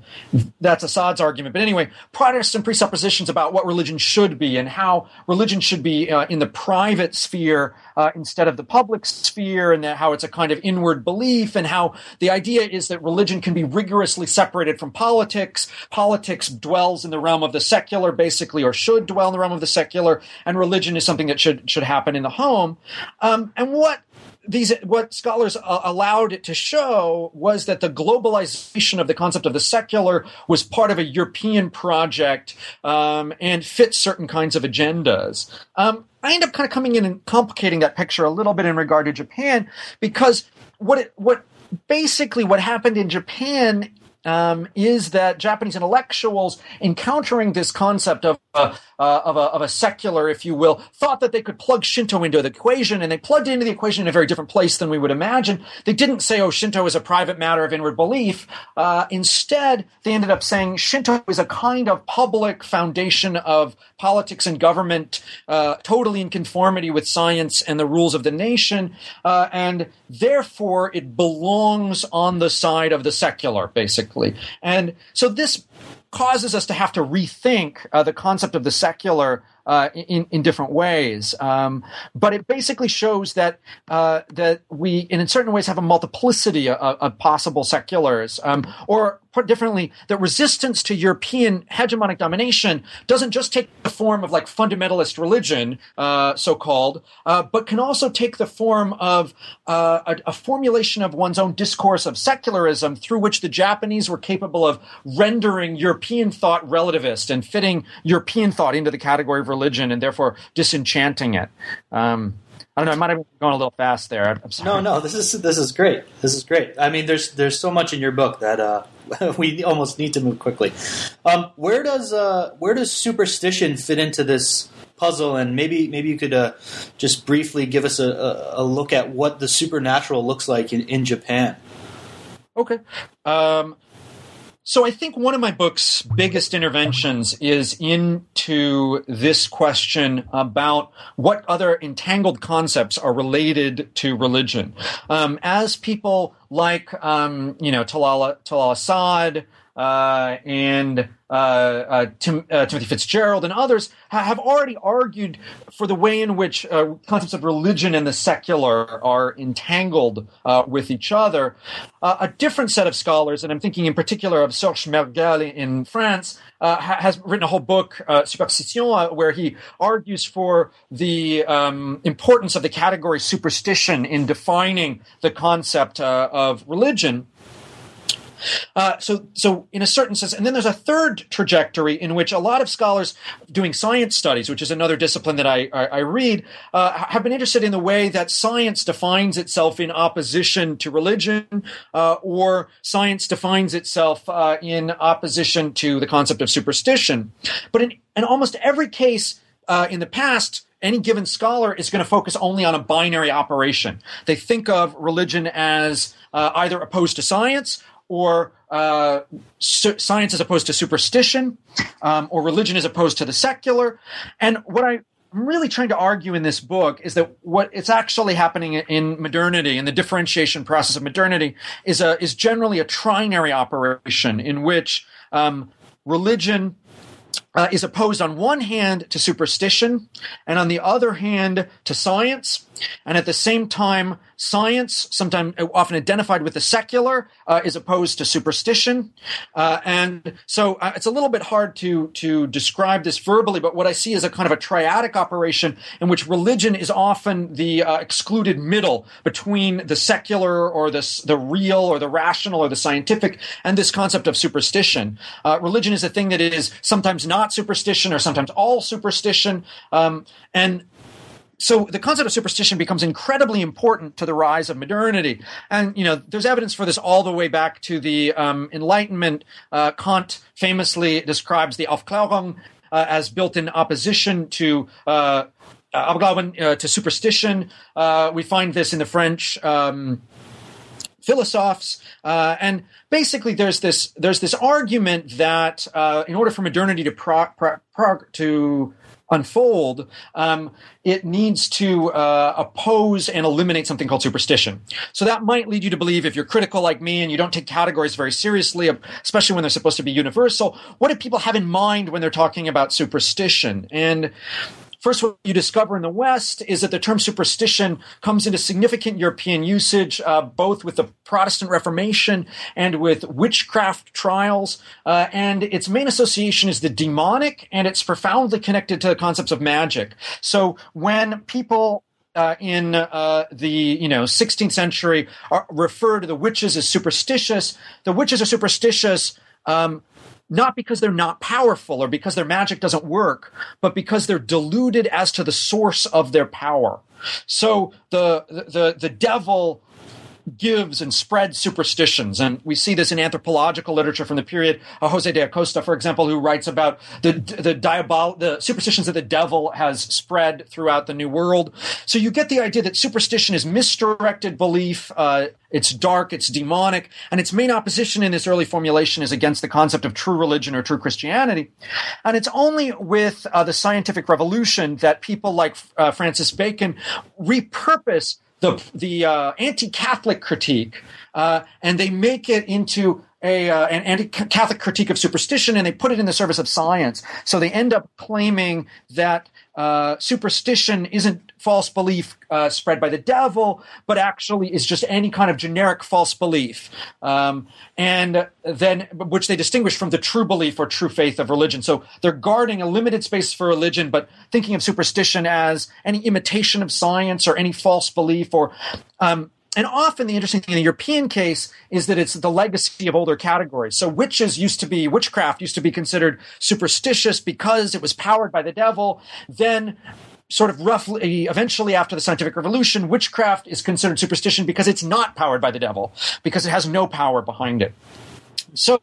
that's Asad's argument. But anyway, Protestant presuppositions about what religion should be and how religion should be uh, in the private sphere uh, instead of the public sphere, and how it's a kind of inward belief, and how the idea is that religion can be rigorously separated from politics. Politics dwells in the realm of the secular, basically, or should dwell in the realm of the secular, and religion is something that should should happen in the home. Um, and what these what scholars uh, allowed it to show was that the globalization of the concept of the secular was part of a European project um, and fit certain kinds of agendas. Um, I end up kind of coming in and complicating that picture a little bit in regard to Japan because what it, what basically what happened in Japan um, is that Japanese intellectuals, encountering this concept of a, uh, of, a, of a secular, if you will, thought that they could plug Shinto into the equation, and they plugged it into the equation in a very different place than we would imagine. They didn't say, "Oh, Shinto is a private matter of inward belief." Uh, instead, they ended up saying Shinto is a kind of public foundation of politics and government, uh, totally in conformity with science and the rules of the nation, uh, and therefore it belongs on the side of the secular, basically. And so this causes us to have to rethink uh, the concept of the secular uh, in in different ways. Um, but it basically shows that uh, that we, in certain ways, have a multiplicity of, of possible seculars, um, or put differently, that resistance to European hegemonic domination doesn't just take the form of like fundamentalist religion, uh, so called, uh, but can also take the form of uh, a, a formulation of one's own discourse of secularism through which the Japanese were capable of rendering European thought relativist and fitting European thought into the category of religion and therefore disenchanting it. Um, I don't know. I might have gone a little fast there. I'm sorry. No, no, this is this is great. This is great. I mean, there's there's so much in your book that uh, we almost need to move quickly. Um, where does uh, where does superstition fit into this puzzle? And maybe maybe you could uh, just briefly give us a, a, a look at what the supernatural looks like in, in Japan. Okay. Um, so I think one of my book's biggest interventions is into this question about what other entangled concepts are related to religion. Um, as people like, um, you know, Talal, Asad, uh, and uh, uh, Tim, uh, Timothy Fitzgerald and others ha- have already argued for the way in which uh, concepts of religion and the secular are entangled with each other. a different set of scholars, and I'm thinking in particular of Serge Margel in France, ha- has written a whole book, Superstition, where he argues for the um, importance of the category superstition in defining the concept of religion. Uh, so, so in a certain sense, and then there's a third trajectory in which a lot of scholars doing science studies, which is another discipline that I, I, I read, uh, have been interested in the way that science defines itself in opposition to religion, uh, or science defines itself uh, in opposition to the concept of superstition. But in, in almost every case uh, in the past, any given scholar is going to focus only on a binary operation. They think of religion as uh, either opposed to science or uh, science as opposed to superstition, um, or religion as opposed to the secular. And what I I'm really trying to argue in this book is that what it's actually happening in modernity and the differentiation process of modernity is a is generally a trinary operation in which um, religion uh, is opposed on one hand to superstition and on the other hand to science and at the same time science sometimes uh, often identified with the secular uh, is opposed to superstition. Uh, and so uh, it's a little bit hard to to describe this verbally but what i see is a kind of a triadic operation in which religion is often the uh, excluded middle between the secular or the, the real or the rational or the scientific and this concept of superstition. Religion is a thing that is sometimes not superstition or sometimes all superstition. Um, and so the concept of superstition becomes incredibly important to the rise of modernity. And, you know, there's evidence for this all the way back to the um, Enlightenment. Uh, Kant famously describes the Aufklärung uh, as built in opposition to uh, uh, uh to superstition. Uh, we find this in the French um, philosophes, uh, and basically there's this there's this argument that uh, in order for modernity to pro, pro, pro, to unfold, um, it needs to uh, oppose and eliminate something called superstition. So that might lead you to believe if you're critical like me and you don't take categories very seriously, especially when they're supposed to be universal, what do people have in mind when they're talking about superstition? And First, what you discover in the West is that the term superstition comes into significant European usage, uh, both with the Protestant Reformation and with witchcraft trials. Uh, and its main association is the demonic, and it's profoundly connected to the concepts of magic. So when people uh, in uh, the you know 16th century are, refer to the witches as superstitious. The witches are superstitious um, not because they're not powerful or because their magic doesn't work, but because they're deluded as to the source of their power. So the the the devil gives and spreads superstitions. And we see this in anthropological literature from the period. Uh, Jose de Acosta, for example, who writes about the the diabol- the superstitions that the devil has spread throughout the New World. So you get the idea that superstition is misdirected belief. Uh, it's dark, it's demonic, and its main opposition in this early formulation is against the concept of true religion or true Christianity. And it's only with uh, the scientific revolution that people like uh, Francis Bacon repurpose the the uh, anti-Catholic critique, uh, and they make it into a uh, an anti-Catholic critique of superstition, and they put it in the service of science. So they end up claiming that uh, superstition isn't false belief uh, spread by the devil, but actually is just any kind of generic false belief, um, and then which they distinguish from the true belief or true faith of religion. So they're guarding a limited space for religion, but thinking of superstition as any imitation of science or any false belief or um, and often the interesting thing in the European case is that it's the legacy of older categories. So witches used to be, witchcraft used to be considered superstitious because it was powered by the devil. Then sort of roughly, eventually after the scientific revolution, witchcraft is considered superstition because it's not powered by the devil, because it has no power behind it. So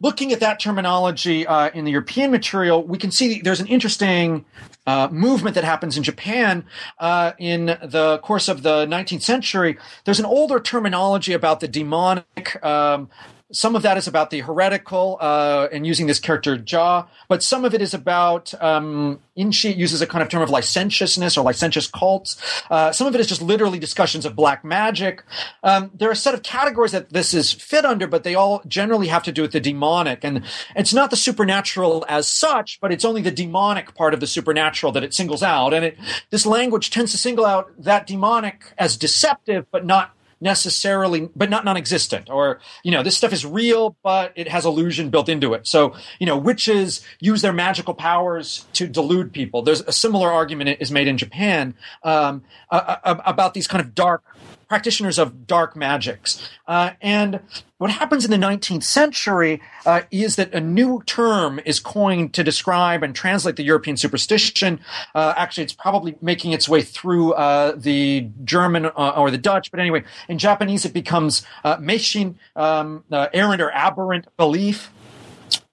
looking at that terminology uh, in the European material, we can see there's an interesting uh, movement that happens in Japan uh, in the course of the 19th century. There's an older terminology about the demonic. Um, some of that is about the heretical uh, and using this character Ja, but some of it is about um, Inshi uses a kind of term of licentiousness or licentious cults. Uh, some of it is just literally discussions of black magic. Um, there are a set of categories that this is fit under, but they all generally have to do with the demonic, and it's not the supernatural as such, but it's only the demonic part of the supernatural that it singles out, and it this language tends to single out that demonic as deceptive, but not necessarily, but not non-existent. Or, you know, this stuff is real, but it has illusion built into it. So, you know, witches use their magical powers to delude people. There's a similar argument is made in Japan um, about these kind of dark practitioners of dark magics. Uh, and what happens in the 19th century uh, is that a new term is coined to describe and translate the European superstition. Uh, actually, it's probably making its way through uh, the German uh, or the Dutch, but anyway, in Japanese it becomes uh, Meishin, um, errant or aberrant belief.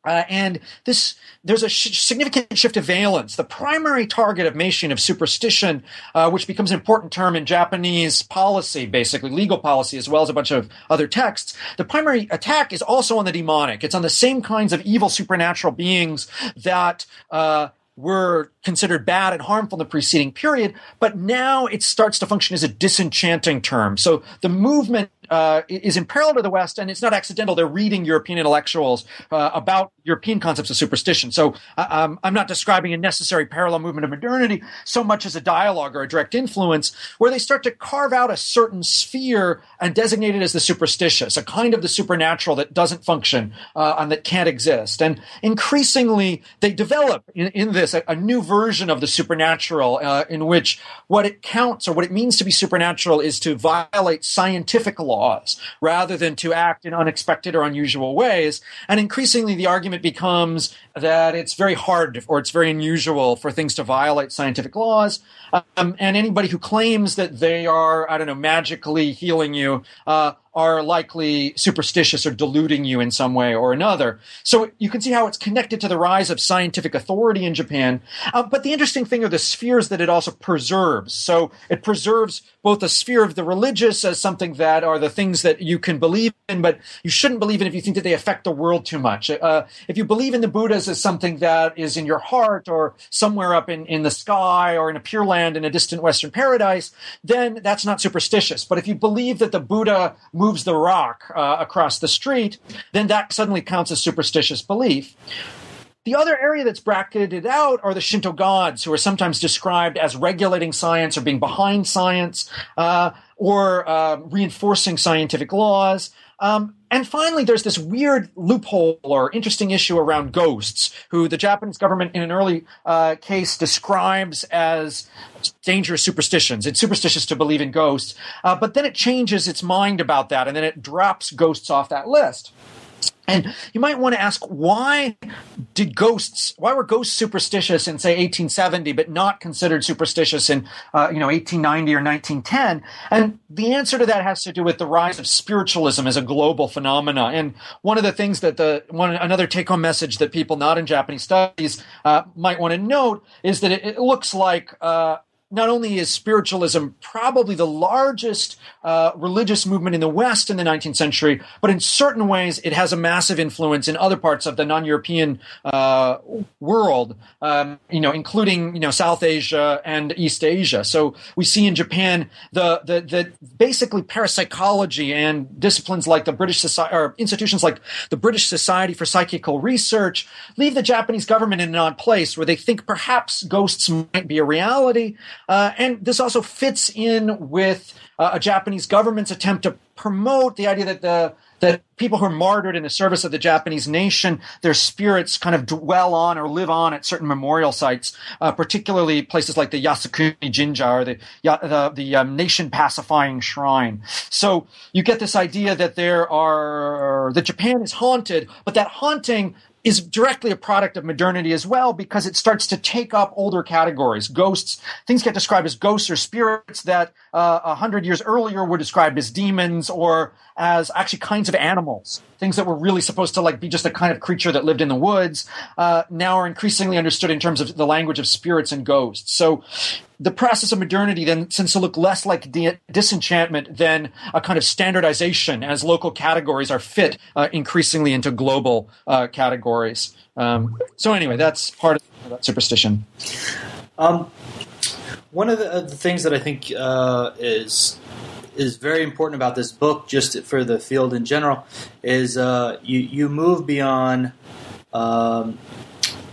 Uh, and this, there's a sh- significant shift of valence. The primary target of Meishin, of superstition, uh, which becomes an important term in Japanese policy, basically legal policy, as well as a bunch of other texts. The primary attack is also on the demonic. It's on the same kinds of evil supernatural beings that uh, were considered bad and harmful in the preceding period, but now it starts to function as a disenchanting term. So the movement uh, is in parallel to the West, and it's not accidental. They're reading European intellectuals uh, about European concepts of superstition. So uh, um, I'm not describing a necessary parallel movement of modernity so much as a dialogue or a direct influence where they start to carve out a certain sphere and designate it as the superstitious, a kind of the supernatural that doesn't function uh, and that can't exist. And increasingly, they develop in, in this a, a, new version of the supernatural uh, in which what it counts or what it means to be supernatural is to violate scientific law laws rather than to act in unexpected or unusual ways. And increasingly, the argument becomes that it's very hard or it's very unusual for things to violate scientific laws. Um, and anybody who claims that they are, I don't know, magically healing you, uh, are likely superstitious or deluding you in some way or another. So you can see how it's connected to the rise of scientific authority in Japan. Uh, but the interesting thing are the spheres that it also preserves. So it preserves both the sphere of the religious as something that are the things that you can believe in, but you shouldn't believe in if you think that they affect the world too much. Uh, if you believe in the Buddhas as something that is in your heart or somewhere up in, in the sky or in a pure land in a distant Western paradise, then that's not superstitious. But if you believe that the Buddha moves the rock uh, across the street, then that suddenly counts as superstitious belief. The other area that's bracketed out are the Shinto gods, who are sometimes described as regulating science or being behind science uh, or uh, reinforcing scientific laws. Um, and finally, there's this weird loophole or interesting issue around ghosts, who the Japanese government, in an early uh, case, describes as dangerous superstitions. It's superstitious to believe in ghosts, uh, but then it changes its mind about that, and then it drops ghosts off that list. And you might want to ask why did ghosts, why were ghosts superstitious in say 1870, but not considered superstitious in uh, you know 1890 or 1910? And the answer to that has to do with the rise of spiritualism as a global phenomena. And one of the things that the one another take-home message that people not in Japanese studies uh, might want to note is that it, it looks like uh, not only is spiritualism probably the largest uh, religious movement in the West in the 19th century, but in certain ways it has a massive influence in other parts of the non-European uh, world, um, you know, including you know South Asia and East Asia. So we see in Japan the the, the basically parapsychology and disciplines like the British Society or institutions like the British Society for Psychical Research leave the Japanese government in an odd place where they think perhaps ghosts might be a reality. Uh, and this also fits in with uh, a Japanese government's attempt to promote the idea that the that people who are martyred in the service of the Japanese nation, their spirits kind of dwell on or live on at certain memorial sites, uh, particularly places like the Yasukuni Jinja or the the, the um, nation pacifying shrine. So you get this idea that there are that Japan is haunted, but that haunting is directly a product of modernity as well because it starts to take up older categories. Ghosts, things get described as ghosts or spirits that uh, a uh, hundred years earlier were described as demons or as actually kinds of animals. Things that were really supposed to like be just a kind of creature that lived in the woods uh, now are increasingly understood in terms of the language of spirits and ghosts. So the process of modernity then tends to look less like de- disenchantment than a kind of standardization as local categories are fit uh, increasingly into global uh, categories. Um, so anyway, that's part of that superstition. Um, one of the, uh, the, things that I think uh, is is very important about this book, just for the field in general, is uh, you you move beyond. Um,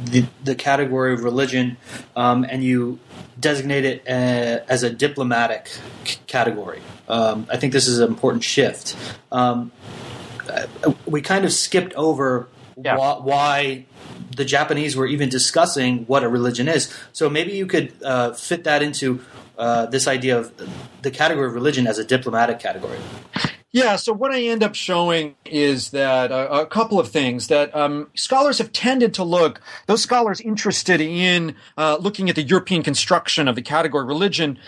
the, the category of religion, um, and you designate it uh, as a diplomatic c- category. Um, I think this is an important shift. Um, uh, we kind of skipped over yeah. wh- why the Japanese were even discussing what a religion is. So maybe you could uh, fit that into uh, this idea of the category of religion as a diplomatic category. Yeah, so what I end up showing is that uh, a couple of things that um, scholars have tended to look, those scholars interested in uh, looking at the European construction of the category religion,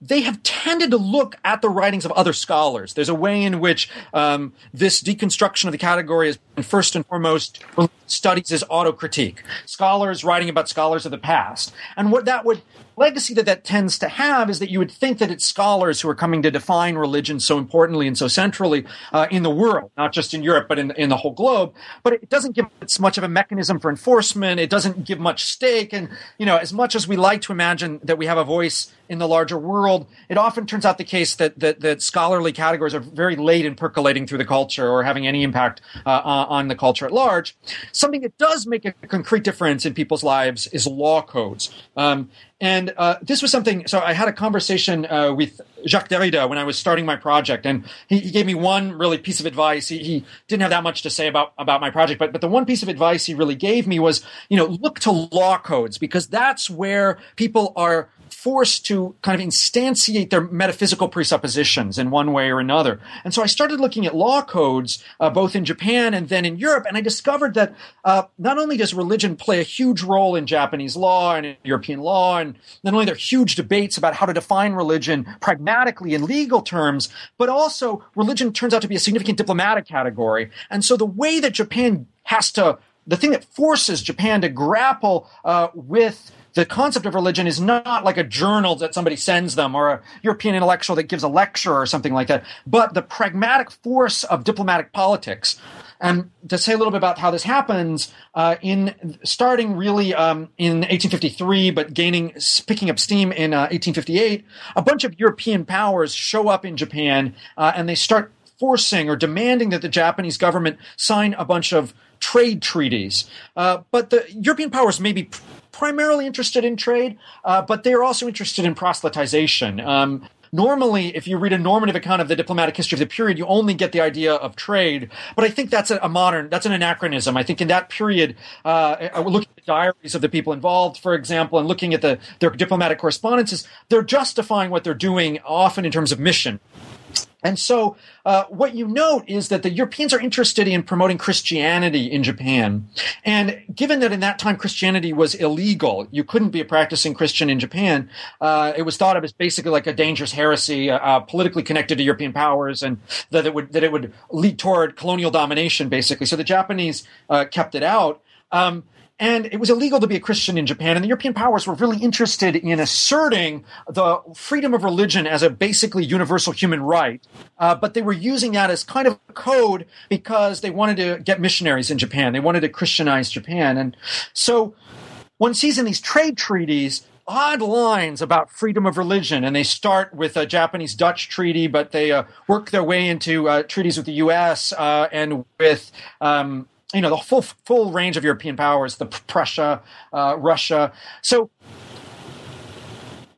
they have tended to look at the writings of other scholars. There's a way in which um, this deconstruction of the category is first and foremost studies as autocritique. Scholars writing about scholars of the past. And what that would legacy that that tends to have is that you would think that it's scholars who are coming to define religion so importantly and so centrally uh, in the world, not just in Europe, but in, in the whole globe. But it doesn't give it much of a mechanism for enforcement. It doesn't give much stake. And, you know, as much as we like to imagine that we have a voice in the larger world, it often turns out the case that, that, that scholarly categories are very late in percolating through the culture or having any impact uh, on the culture at large. Something that does make a concrete difference in people's lives is law codes. Um, and uh, this was something. So I had a conversation uh, with Jacques Derrida when I was starting my project, and he, he gave me one really piece of advice. He, he, didn't have that much to say about about my project, but but the one piece of advice he really gave me was, you know, look to law codes because that's where people are forced to kind of instantiate their metaphysical presuppositions in one way or another. And so I started looking at law codes, uh, both in Japan and then in Europe, and I discovered that uh, not only does religion play a huge role in Japanese law and European law, and not only there are huge debates about how to define religion pragmatically in legal terms, but also religion turns out to be a significant diplomatic category. And so the way that Japan has to the thing that forces Japan to grapple uh, with the concept of religion is not like a journal that somebody sends them or a European intellectual that gives a lecture or something like that, but the pragmatic force of diplomatic politics. And to say a little bit about how this happens, uh, in starting really um, in 1853, but gaining picking up steam in uh, 1858, a bunch of European powers show up in Japan uh, and they start forcing or demanding that the Japanese government sign a bunch of trade treaties. Uh, but the European powers may be primarily interested in trade, uh, but they are also interested in proselytization. Um, normally, if you read a normative account of the diplomatic history of the period, you only get the idea of trade. But I think that's a, a modern, that's an anachronism. I think in that period, uh, looking at the diaries of the people involved, for example, and looking at the, their diplomatic correspondences, they're justifying what they're doing often in terms of mission. And so, uh, what you note is that the Europeans are interested in promoting Christianity in Japan. And given that in that time Christianity was illegal, you couldn't be a practicing Christian in Japan, uh, it was thought of as basically like a dangerous heresy, uh, uh politically connected to European powers, and that it would, that it would lead toward colonial domination, basically. So the Japanese uh, kept it out. Um, and it was illegal to be a Christian in Japan. And the European powers were really interested in asserting the freedom of religion as a basically universal human right. Uh, but they were using that as kind of a code because they wanted to get missionaries in Japan. They wanted to Christianize Japan. And so one sees in these trade treaties odd lines about freedom of religion, and they start with a Japanese Dutch treaty, but they uh, work their way into uh, treaties with the U.S. Uh, and with um, you know the full full range of European powers, the Prussia, uh, Russia. So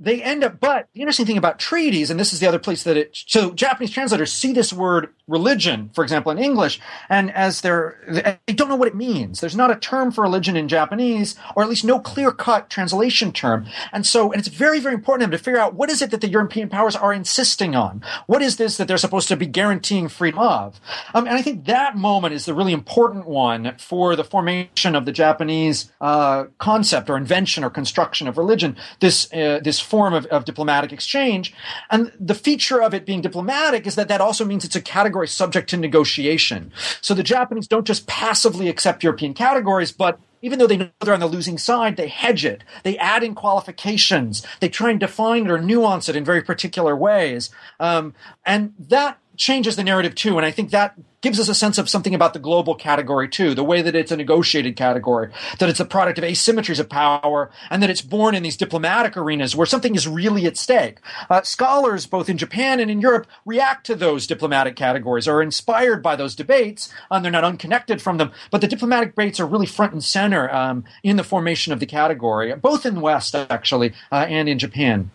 they end up, but the interesting thing about treaties, and this is the other place that it, so Japanese translators see this word religion, for example, in English, and as they're, they don't know what it means. There's not a term for religion in Japanese, or at least no clear cut translation term. And so, and it's very, very important to them to figure out what is it that the European powers are insisting on? What is this that they're supposed to be guaranteeing freedom of? Um, and I think that moment is the really important one for the formation of the Japanese uh, concept or invention or construction of religion. This, uh, this form of, of diplomatic exchange. And the feature of it being diplomatic is that that also means it's a category subject to negotiation. So the Japanese don't just passively accept European categories, but even though they know they're on the losing side, they hedge it. They add in qualifications. They try and define it or nuance it in very particular ways. Um, and that changes the narrative too. And I think that gives us a sense of something about the global category too, the way that it's a negotiated category, that it's a product of asymmetries of power, and that it's born in these diplomatic arenas where something is really at stake. Uh, scholars, both in Japan and in Europe, react to those diplomatic categories, or are inspired by those debates, and they're not unconnected from them. But the diplomatic debates are really front and center um, in the formation of the category, both in the West actually uh, and in Japan.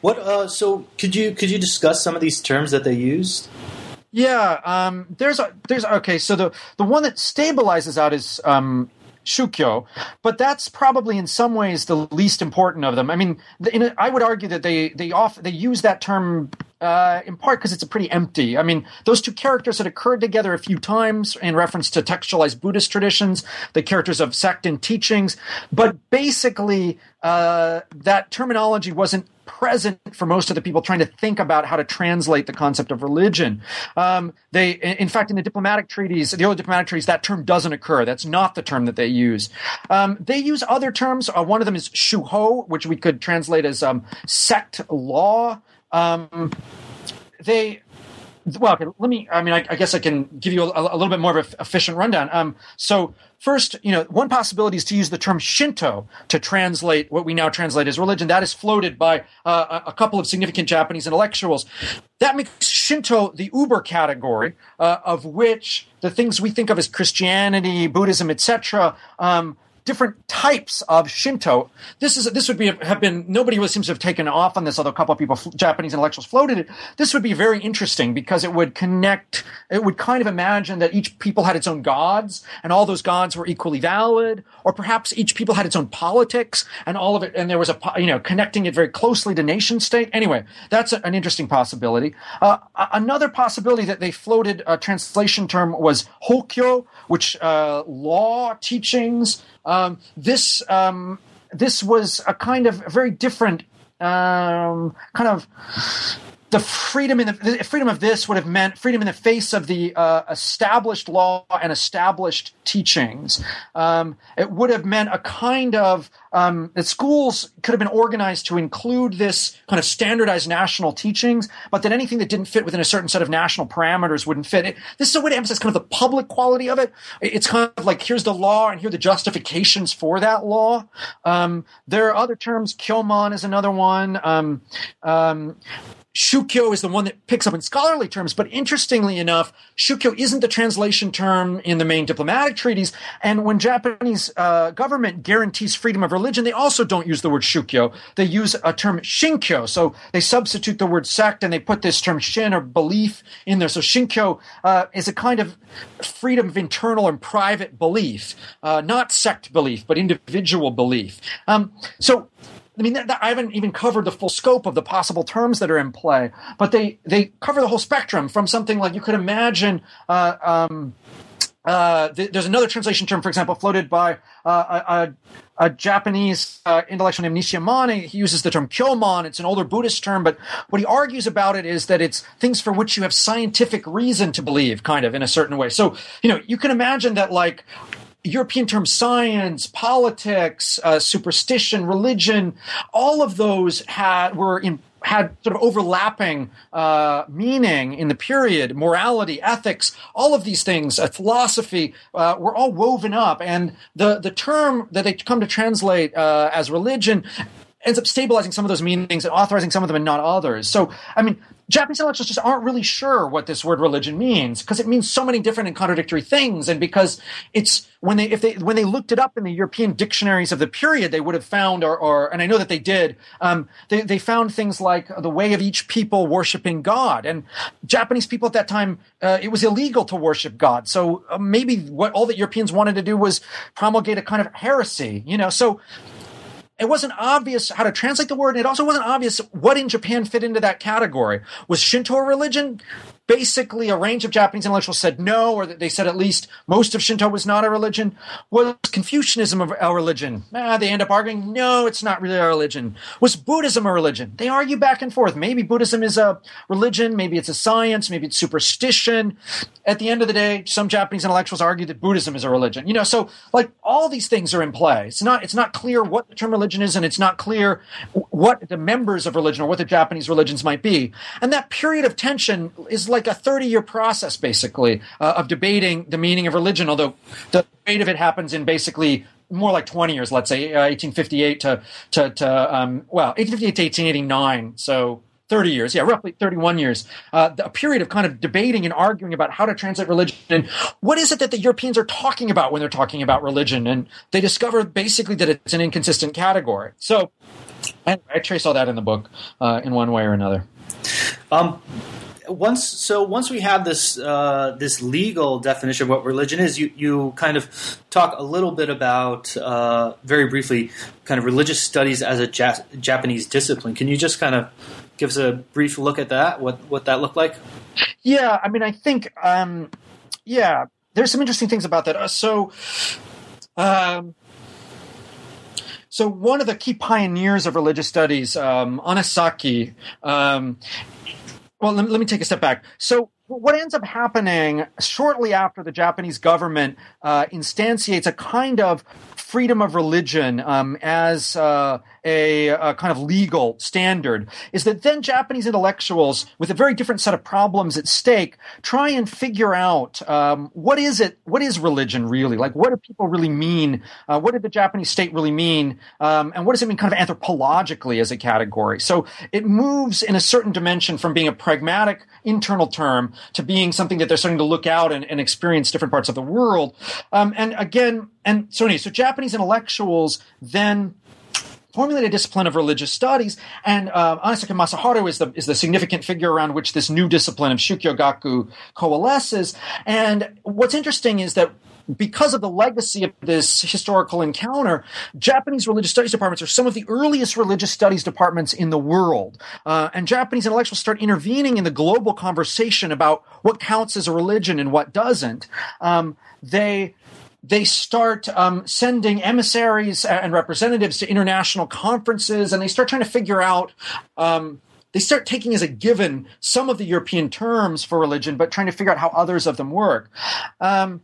What? Uh, so could you could you discuss some of these terms that they used? Yeah, um, there's a, there's okay. So the the one that stabilizes out is um, shukyo, but that's probably in some ways the least important of them. I mean, a, I would argue that they they off they use that term uh, in part because it's a pretty empty. I mean, those two characters had occurred together a few times in reference to textualized Buddhist traditions, the characters of sect and teachings, but basically uh, that terminology wasn't present for most of the people trying to think about how to translate the concept of religion. Um, they, in fact, in the diplomatic treaties, the old diplomatic treaties, that term doesn't occur. That's not the term that they use. Um, they use other terms. Uh, one of them is shuho, which we could translate as um, sect law. Um, they well, okay, let me. I mean, I, I, guess I can give you a, a, little bit more of an efficient rundown. Um, so, first, you know, one possibility is to use the term Shinto to translate what we now translate as religion. That is floated by uh, a couple of significant Japanese intellectuals. That makes Shinto the uber category, uh, of which the things we think of as Christianity, Buddhism, etc., um, different types of Shinto. This is this would be have been nobody really seems to have taken off on this. Although a couple of people, Japanese intellectuals, floated it. This would be very interesting because it would connect. It would kind of imagine that each people had its own gods, and all those gods were equally valid, or perhaps each people had its own politics, and all of it, and there was a you know connecting it very closely to nation state. Anyway, that's an interesting possibility. Uh, another possibility that they floated a translation term was hokyo, which uh, law teachings. Um, this um, this was a kind of very different um, kind of the freedom in the, the, freedom of this would have meant freedom in the face of the uh, established law and established teachings. Um, it would have meant a kind of um, that schools could have been organized to include this kind of standardized national teachings, but that anything that didn't fit within a certain set of national parameters wouldn't fit. It, this is a way to emphasize kind of the public quality of it. It's kind of like here's the law and here are the justifications for that law. Um, there are other terms. Kyomon is another one. Shukyo is the one that picks up in scholarly terms, but interestingly enough, Shukyo isn't the translation term in the main diplomatic treaties. And when Japanese uh, government guarantees freedom of religion, they also don't use the word Shukyo. They use a term Shinkyo. So they substitute the word sect and they put this term Shin or belief in there. So Shinkyo uh, is a kind of freedom of internal and private belief, uh, not sect belief, but individual belief. Um, so I mean, I haven't even covered the full scope of the possible terms that are in play, but they they cover the whole spectrum from something like you could imagine. Uh, um, uh, th- there's another translation term, for example, floated by uh, a, a, Japanese uh, intellectual named Nishi Amane. He uses the term kyomon. It's an older Buddhist term, but what he argues about it is that it's things for which you have scientific reason to believe, kind of in a certain way. So, you know, you can imagine that like European terms science, politics, uh, superstition, religion, all of those had were in had sort of overlapping uh, meaning in the period. Morality, ethics, all of these things, uh, philosophy, uh, were all woven up, and the the term that they come to translate uh, as religion ends up stabilizing some of those meanings and authorizing some of them and not others. So, I mean, Japanese intellectuals just aren't really sure what this word religion means because it means so many different and contradictory things, and because it's when they if they when they looked it up in the European dictionaries of the period, they would have found or, or and I know that they did. Um, they they found things like the way of each people worshiping God, and Japanese people at that time uh, it was illegal to worship God. So uh, maybe what all that Europeans wanted to do was promulgate a kind of heresy, you know. So it wasn't obvious how to translate the word, and it also wasn't obvious what in Japan fit into that category. Was Shinto a religion? Basically a range of Japanese intellectuals said no, or that they said at least most of Shinto was not a religion. Was Confucianism a religion? Ah, they end up arguing, no, it's not really a religion. Was Buddhism a religion? They argue back and forth. Maybe Buddhism is a religion, maybe it's a science, maybe it's superstition. At the end of the day, some Japanese intellectuals argue that Buddhism is a religion. You know, so like all these things are in play. It's not it's not clear what the term religion is, and it's not clear what the members of religion or what the Japanese religions might be. And that period of tension is like a 30 year process, basically, uh, of debating the meaning of religion, although the debate of it happens in basically more like 20 years, let's say, uh, 1858 to, to, to um, well, 1858 to 1889. So 30 years, yeah, roughly 31 years, uh, a period of kind of debating and arguing about how to translate religion and what is it that the Europeans are talking about when they're talking about religion. And they discover basically that it's an inconsistent category. So I, I trace all that in the book uh, in one way or another. Um, once so once we have this uh, this legal definition of what religion is, you you kind of talk a little bit about uh, very briefly kind of religious studies as a ja- Japanese discipline. Can you just kind of give us a brief look at that? What what that looked like? Yeah, I mean, I think um, yeah, there's some interesting things about that. Uh, so. Um, so one of the key pioneers of religious studies, um, Anesaki, um, well, let, me take a step back. So, what ends up happening shortly after the Japanese government uh, instantiates a kind of freedom of religion um, as uh, a, a, kind of legal standard is that then Japanese intellectuals, with a very different set of problems at stake, try and figure out um, what is it, what is religion really? Like, what do people really mean? Uh, what did the Japanese state really mean? Um, and what does it mean kind of anthropologically as a category? So it moves in a certain dimension from being a pragmatic internal term to being something that they're starting to look out and, and experience different parts of the world. Um, and again, and so anyway, so Japanese intellectuals then formulate a discipline of religious studies, and uh, Anesaki Masaharu is the is the significant figure around which this new discipline of Shukyo Gaku coalesces. And what's interesting is that because of the legacy of this historical encounter, Japanese religious studies departments are some of the earliest religious studies departments in the world. Uh, and Japanese intellectuals start intervening in the global conversation about what counts as a religion and what doesn't. Um, they they start um, sending emissaries and representatives to international conferences, and they start trying to figure out. Um, they start taking as a given some of the European terms for religion, but trying to figure out how others of them work. Um,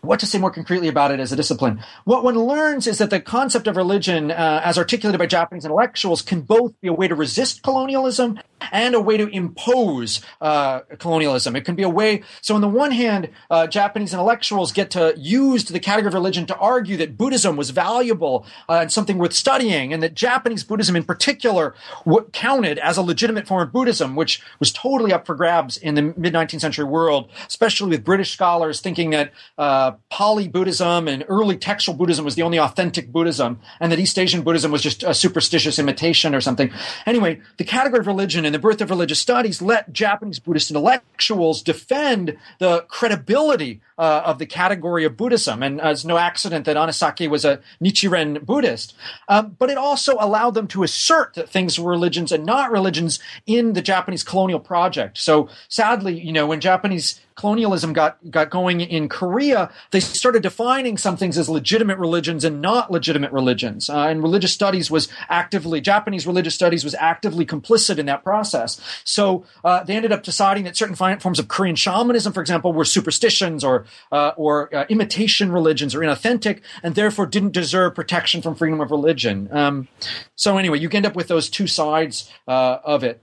what to say more concretely about it as a discipline. What one learns is that the concept of religion, uh, as articulated by Japanese intellectuals, can both be a way to resist colonialism and a way to impose uh, colonialism. It can be a way. So, on the one hand, uh, Japanese intellectuals get to use the category of religion to argue that Buddhism was valuable uh, and something worth studying, and that Japanese Buddhism, in particular, w- counted as a legitimate form of Buddhism, which was totally up for grabs in the mid 19th century world, especially with British scholars thinking that uh, Pali Buddhism and early textual Buddhism was the only authentic Buddhism, and that East Asian Buddhism was just a superstitious imitation or something. Anyway, the category of religion the birth of religious studies let Japanese Buddhist intellectuals defend the credibility uh, of the category of Buddhism. And uh, it's no accident that Anesaki was a Nichiren Buddhist. Um, but it also allowed them to assert that things were religions and not religions in the Japanese colonial project. So sadly, you know, when Japanese colonialism got got going in Korea, they started defining some things as legitimate religions and not legitimate religions. Uh, and religious studies was actively Japanese religious studies was actively complicit in that process. So uh, they ended up deciding that certain forms of Korean shamanism, for example, were superstitions or uh, or uh, imitation religions or inauthentic, and therefore didn't deserve protection from freedom of religion. Um, so anyway, you end up with those two sides uh, of it.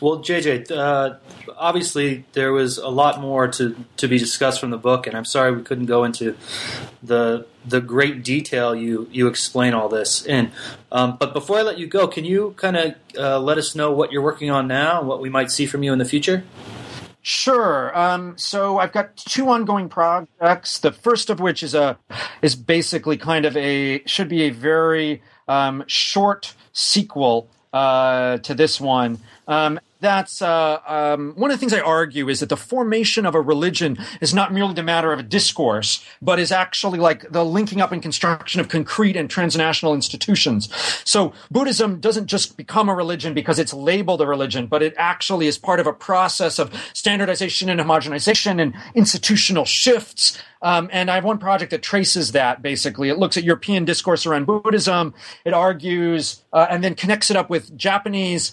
Well, JJ, uh, obviously there was a lot more to, to be discussed from the book, and I'm sorry we couldn't go into the the great detail you you explain all this in. Um, but before I let you go, can you kind of uh, let us know what you're working on now and what we might see from you in the future? Sure. Um, so I've got two ongoing projects. The first of which is a is basically kind of a should be a very um, short sequel uh, to this one. Um, that's uh, um, one of the things I argue is that the formation of a religion is not merely the matter of a discourse, but is actually like the linking up and construction of concrete and transnational institutions. So Buddhism doesn't just become a religion because it's labeled a religion, but it actually is part of a process of standardization and homogenization and institutional shifts. Um, and I have one project that traces that basically. It looks at European discourse around Buddhism. It argues uh, and then connects it up with Japanese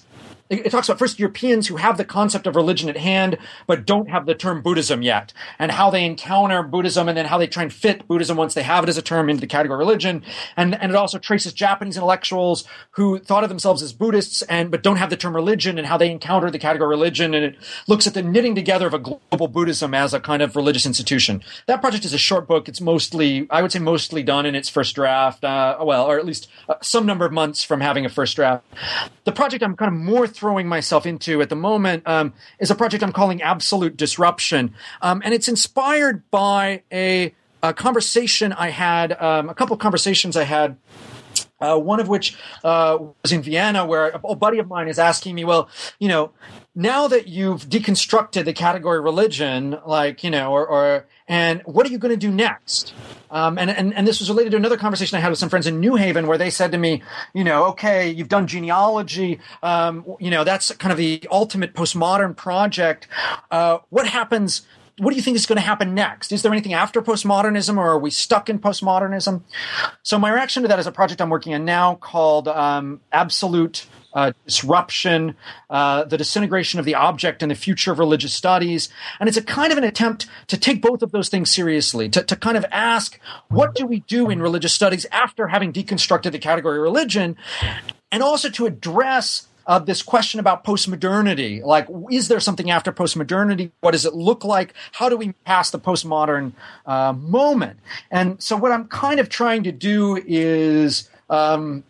it, talks about first Europeans who have the concept of religion at hand, but don't have the term Buddhism yet, and how they encounter Buddhism and then how they try and fit Buddhism once they have it as a term into the category of religion. And, and it also traces Japanese intellectuals who thought of themselves as Buddhists and, but don't have the term religion and how they encounter the category religion. And it looks at the knitting together of a global Buddhism as a kind of religious institution. That project is a short book. It's mostly, I would say mostly done in its first draft, uh, well, or at least uh, some number of months from having a first draft. The project I'm kind of more throwing myself into at the moment um, is a project I'm calling Absolute Disruption. Um, and it's inspired by a, a conversation I had, um, a couple conversations I had uh, one of which uh, was in Vienna, where a buddy of mine is asking me, well, you know, now that you've deconstructed the category religion, like, you know, or, or and what are you going to do next? Um, and, and, and this was related to another conversation I had with some friends in New Haven where they said to me, you know, okay, you've done genealogy. Um, you know, that's kind of the ultimate postmodern project. Uh, what happens what do you think is going to happen next? Is there anything after postmodernism, or are we stuck in postmodernism? So my reaction to that is a project I'm working on now called um, Absolute uh, disruption, uh, the disintegration of the object, and the future of religious studies. And it's a kind of an attempt to take both of those things seriously, to, to kind of ask, what do we do in religious studies after having deconstructed the category of religion? And also to address uh, this question about postmodernity. Like, is there something after postmodernity? What does it look like? How do we pass the postmodern uh, moment? And so, what I'm kind of trying to do is um,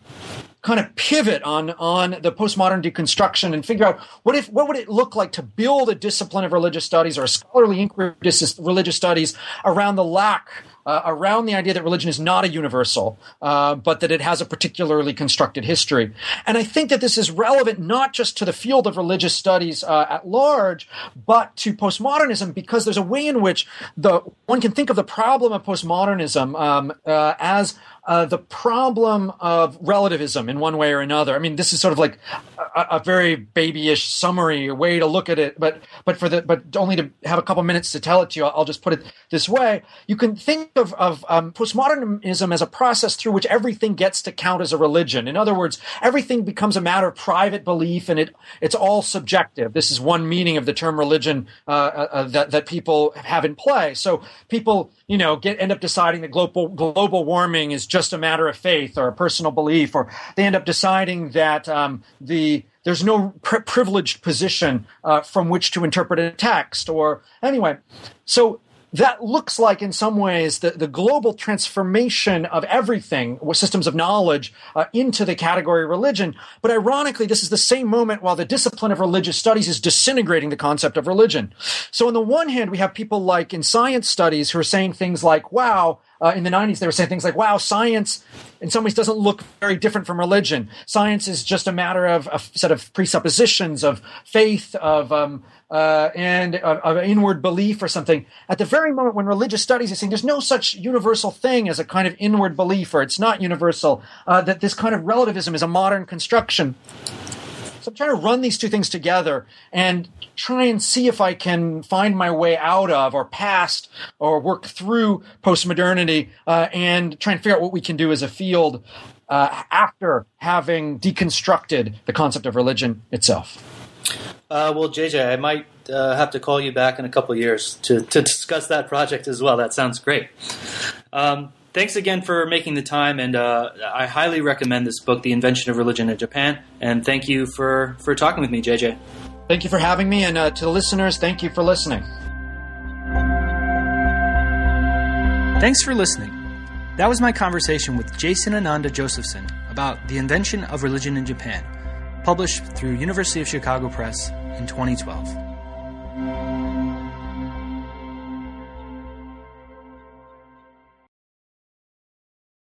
kind of pivot on on the postmodern deconstruction and figure out what if what would it look like to build a discipline of religious studies or a scholarly inquiry of religious studies around the lack uh, around the idea that religion is not a universal, uh, but that it has a particularly constructed history. And I think that this is relevant not just to the field of religious studies uh, at large, but to postmodernism because there's a way in which the one can think of the problem of postmodernism um, uh, as uh, the problem of relativism in one way or another. I mean, this is sort of like a, a, very babyish summary way to look at it, but but for the but only to have a couple minutes to tell it to you, I'll just put it this way: you can think of, of um, postmodernism as a process through which everything gets to count as a religion. In other words, everything becomes a matter of private belief, and it it's all subjective. This is one meaning of the term religion uh, uh, uh that that people have in play. So people, you know, get end up deciding that global global warming is just a matter of faith or a personal belief, or they end up deciding that um, the there's no pri- privileged position uh, from which to interpret a text, or anyway. So that looks like, in some ways, the, the global transformation of everything, with systems of knowledge, uh, into the category religion. But ironically, this is the same moment while the discipline of religious studies is disintegrating the concept of religion. So, on the one hand, we have people like in science studies who are saying things like, wow, uh, in the 90s, they were saying things like, wow, science in some ways doesn't look very different from religion. Science is just a matter of a set of presuppositions, of faith, of, um, uh, and of, inward belief or something. At the very moment when religious studies is saying there's no such universal thing as a kind of inward belief or it's not universal, uh, that this kind of relativism is a modern construction. So I'm trying to run these two things together and try and see if I can find my way out of or past or work through postmodernity uh, and try and figure out what we can do as a field uh, after having deconstructed the concept of religion itself. Uh, well, JJ, I might uh, have to call you back in a couple years to, to discuss that project as well. That sounds great. Um, thanks again for making the time, and uh, I highly recommend this book, The Invention of Religion in Japan. And thank you for, for talking with me, JJ. Thank you for having me, and uh, to the listeners, thank you for listening. Thanks for listening. That was my conversation with Jason Ananda Josephson about The Invention of Religion in Japan, published through University of Chicago Press in 2012.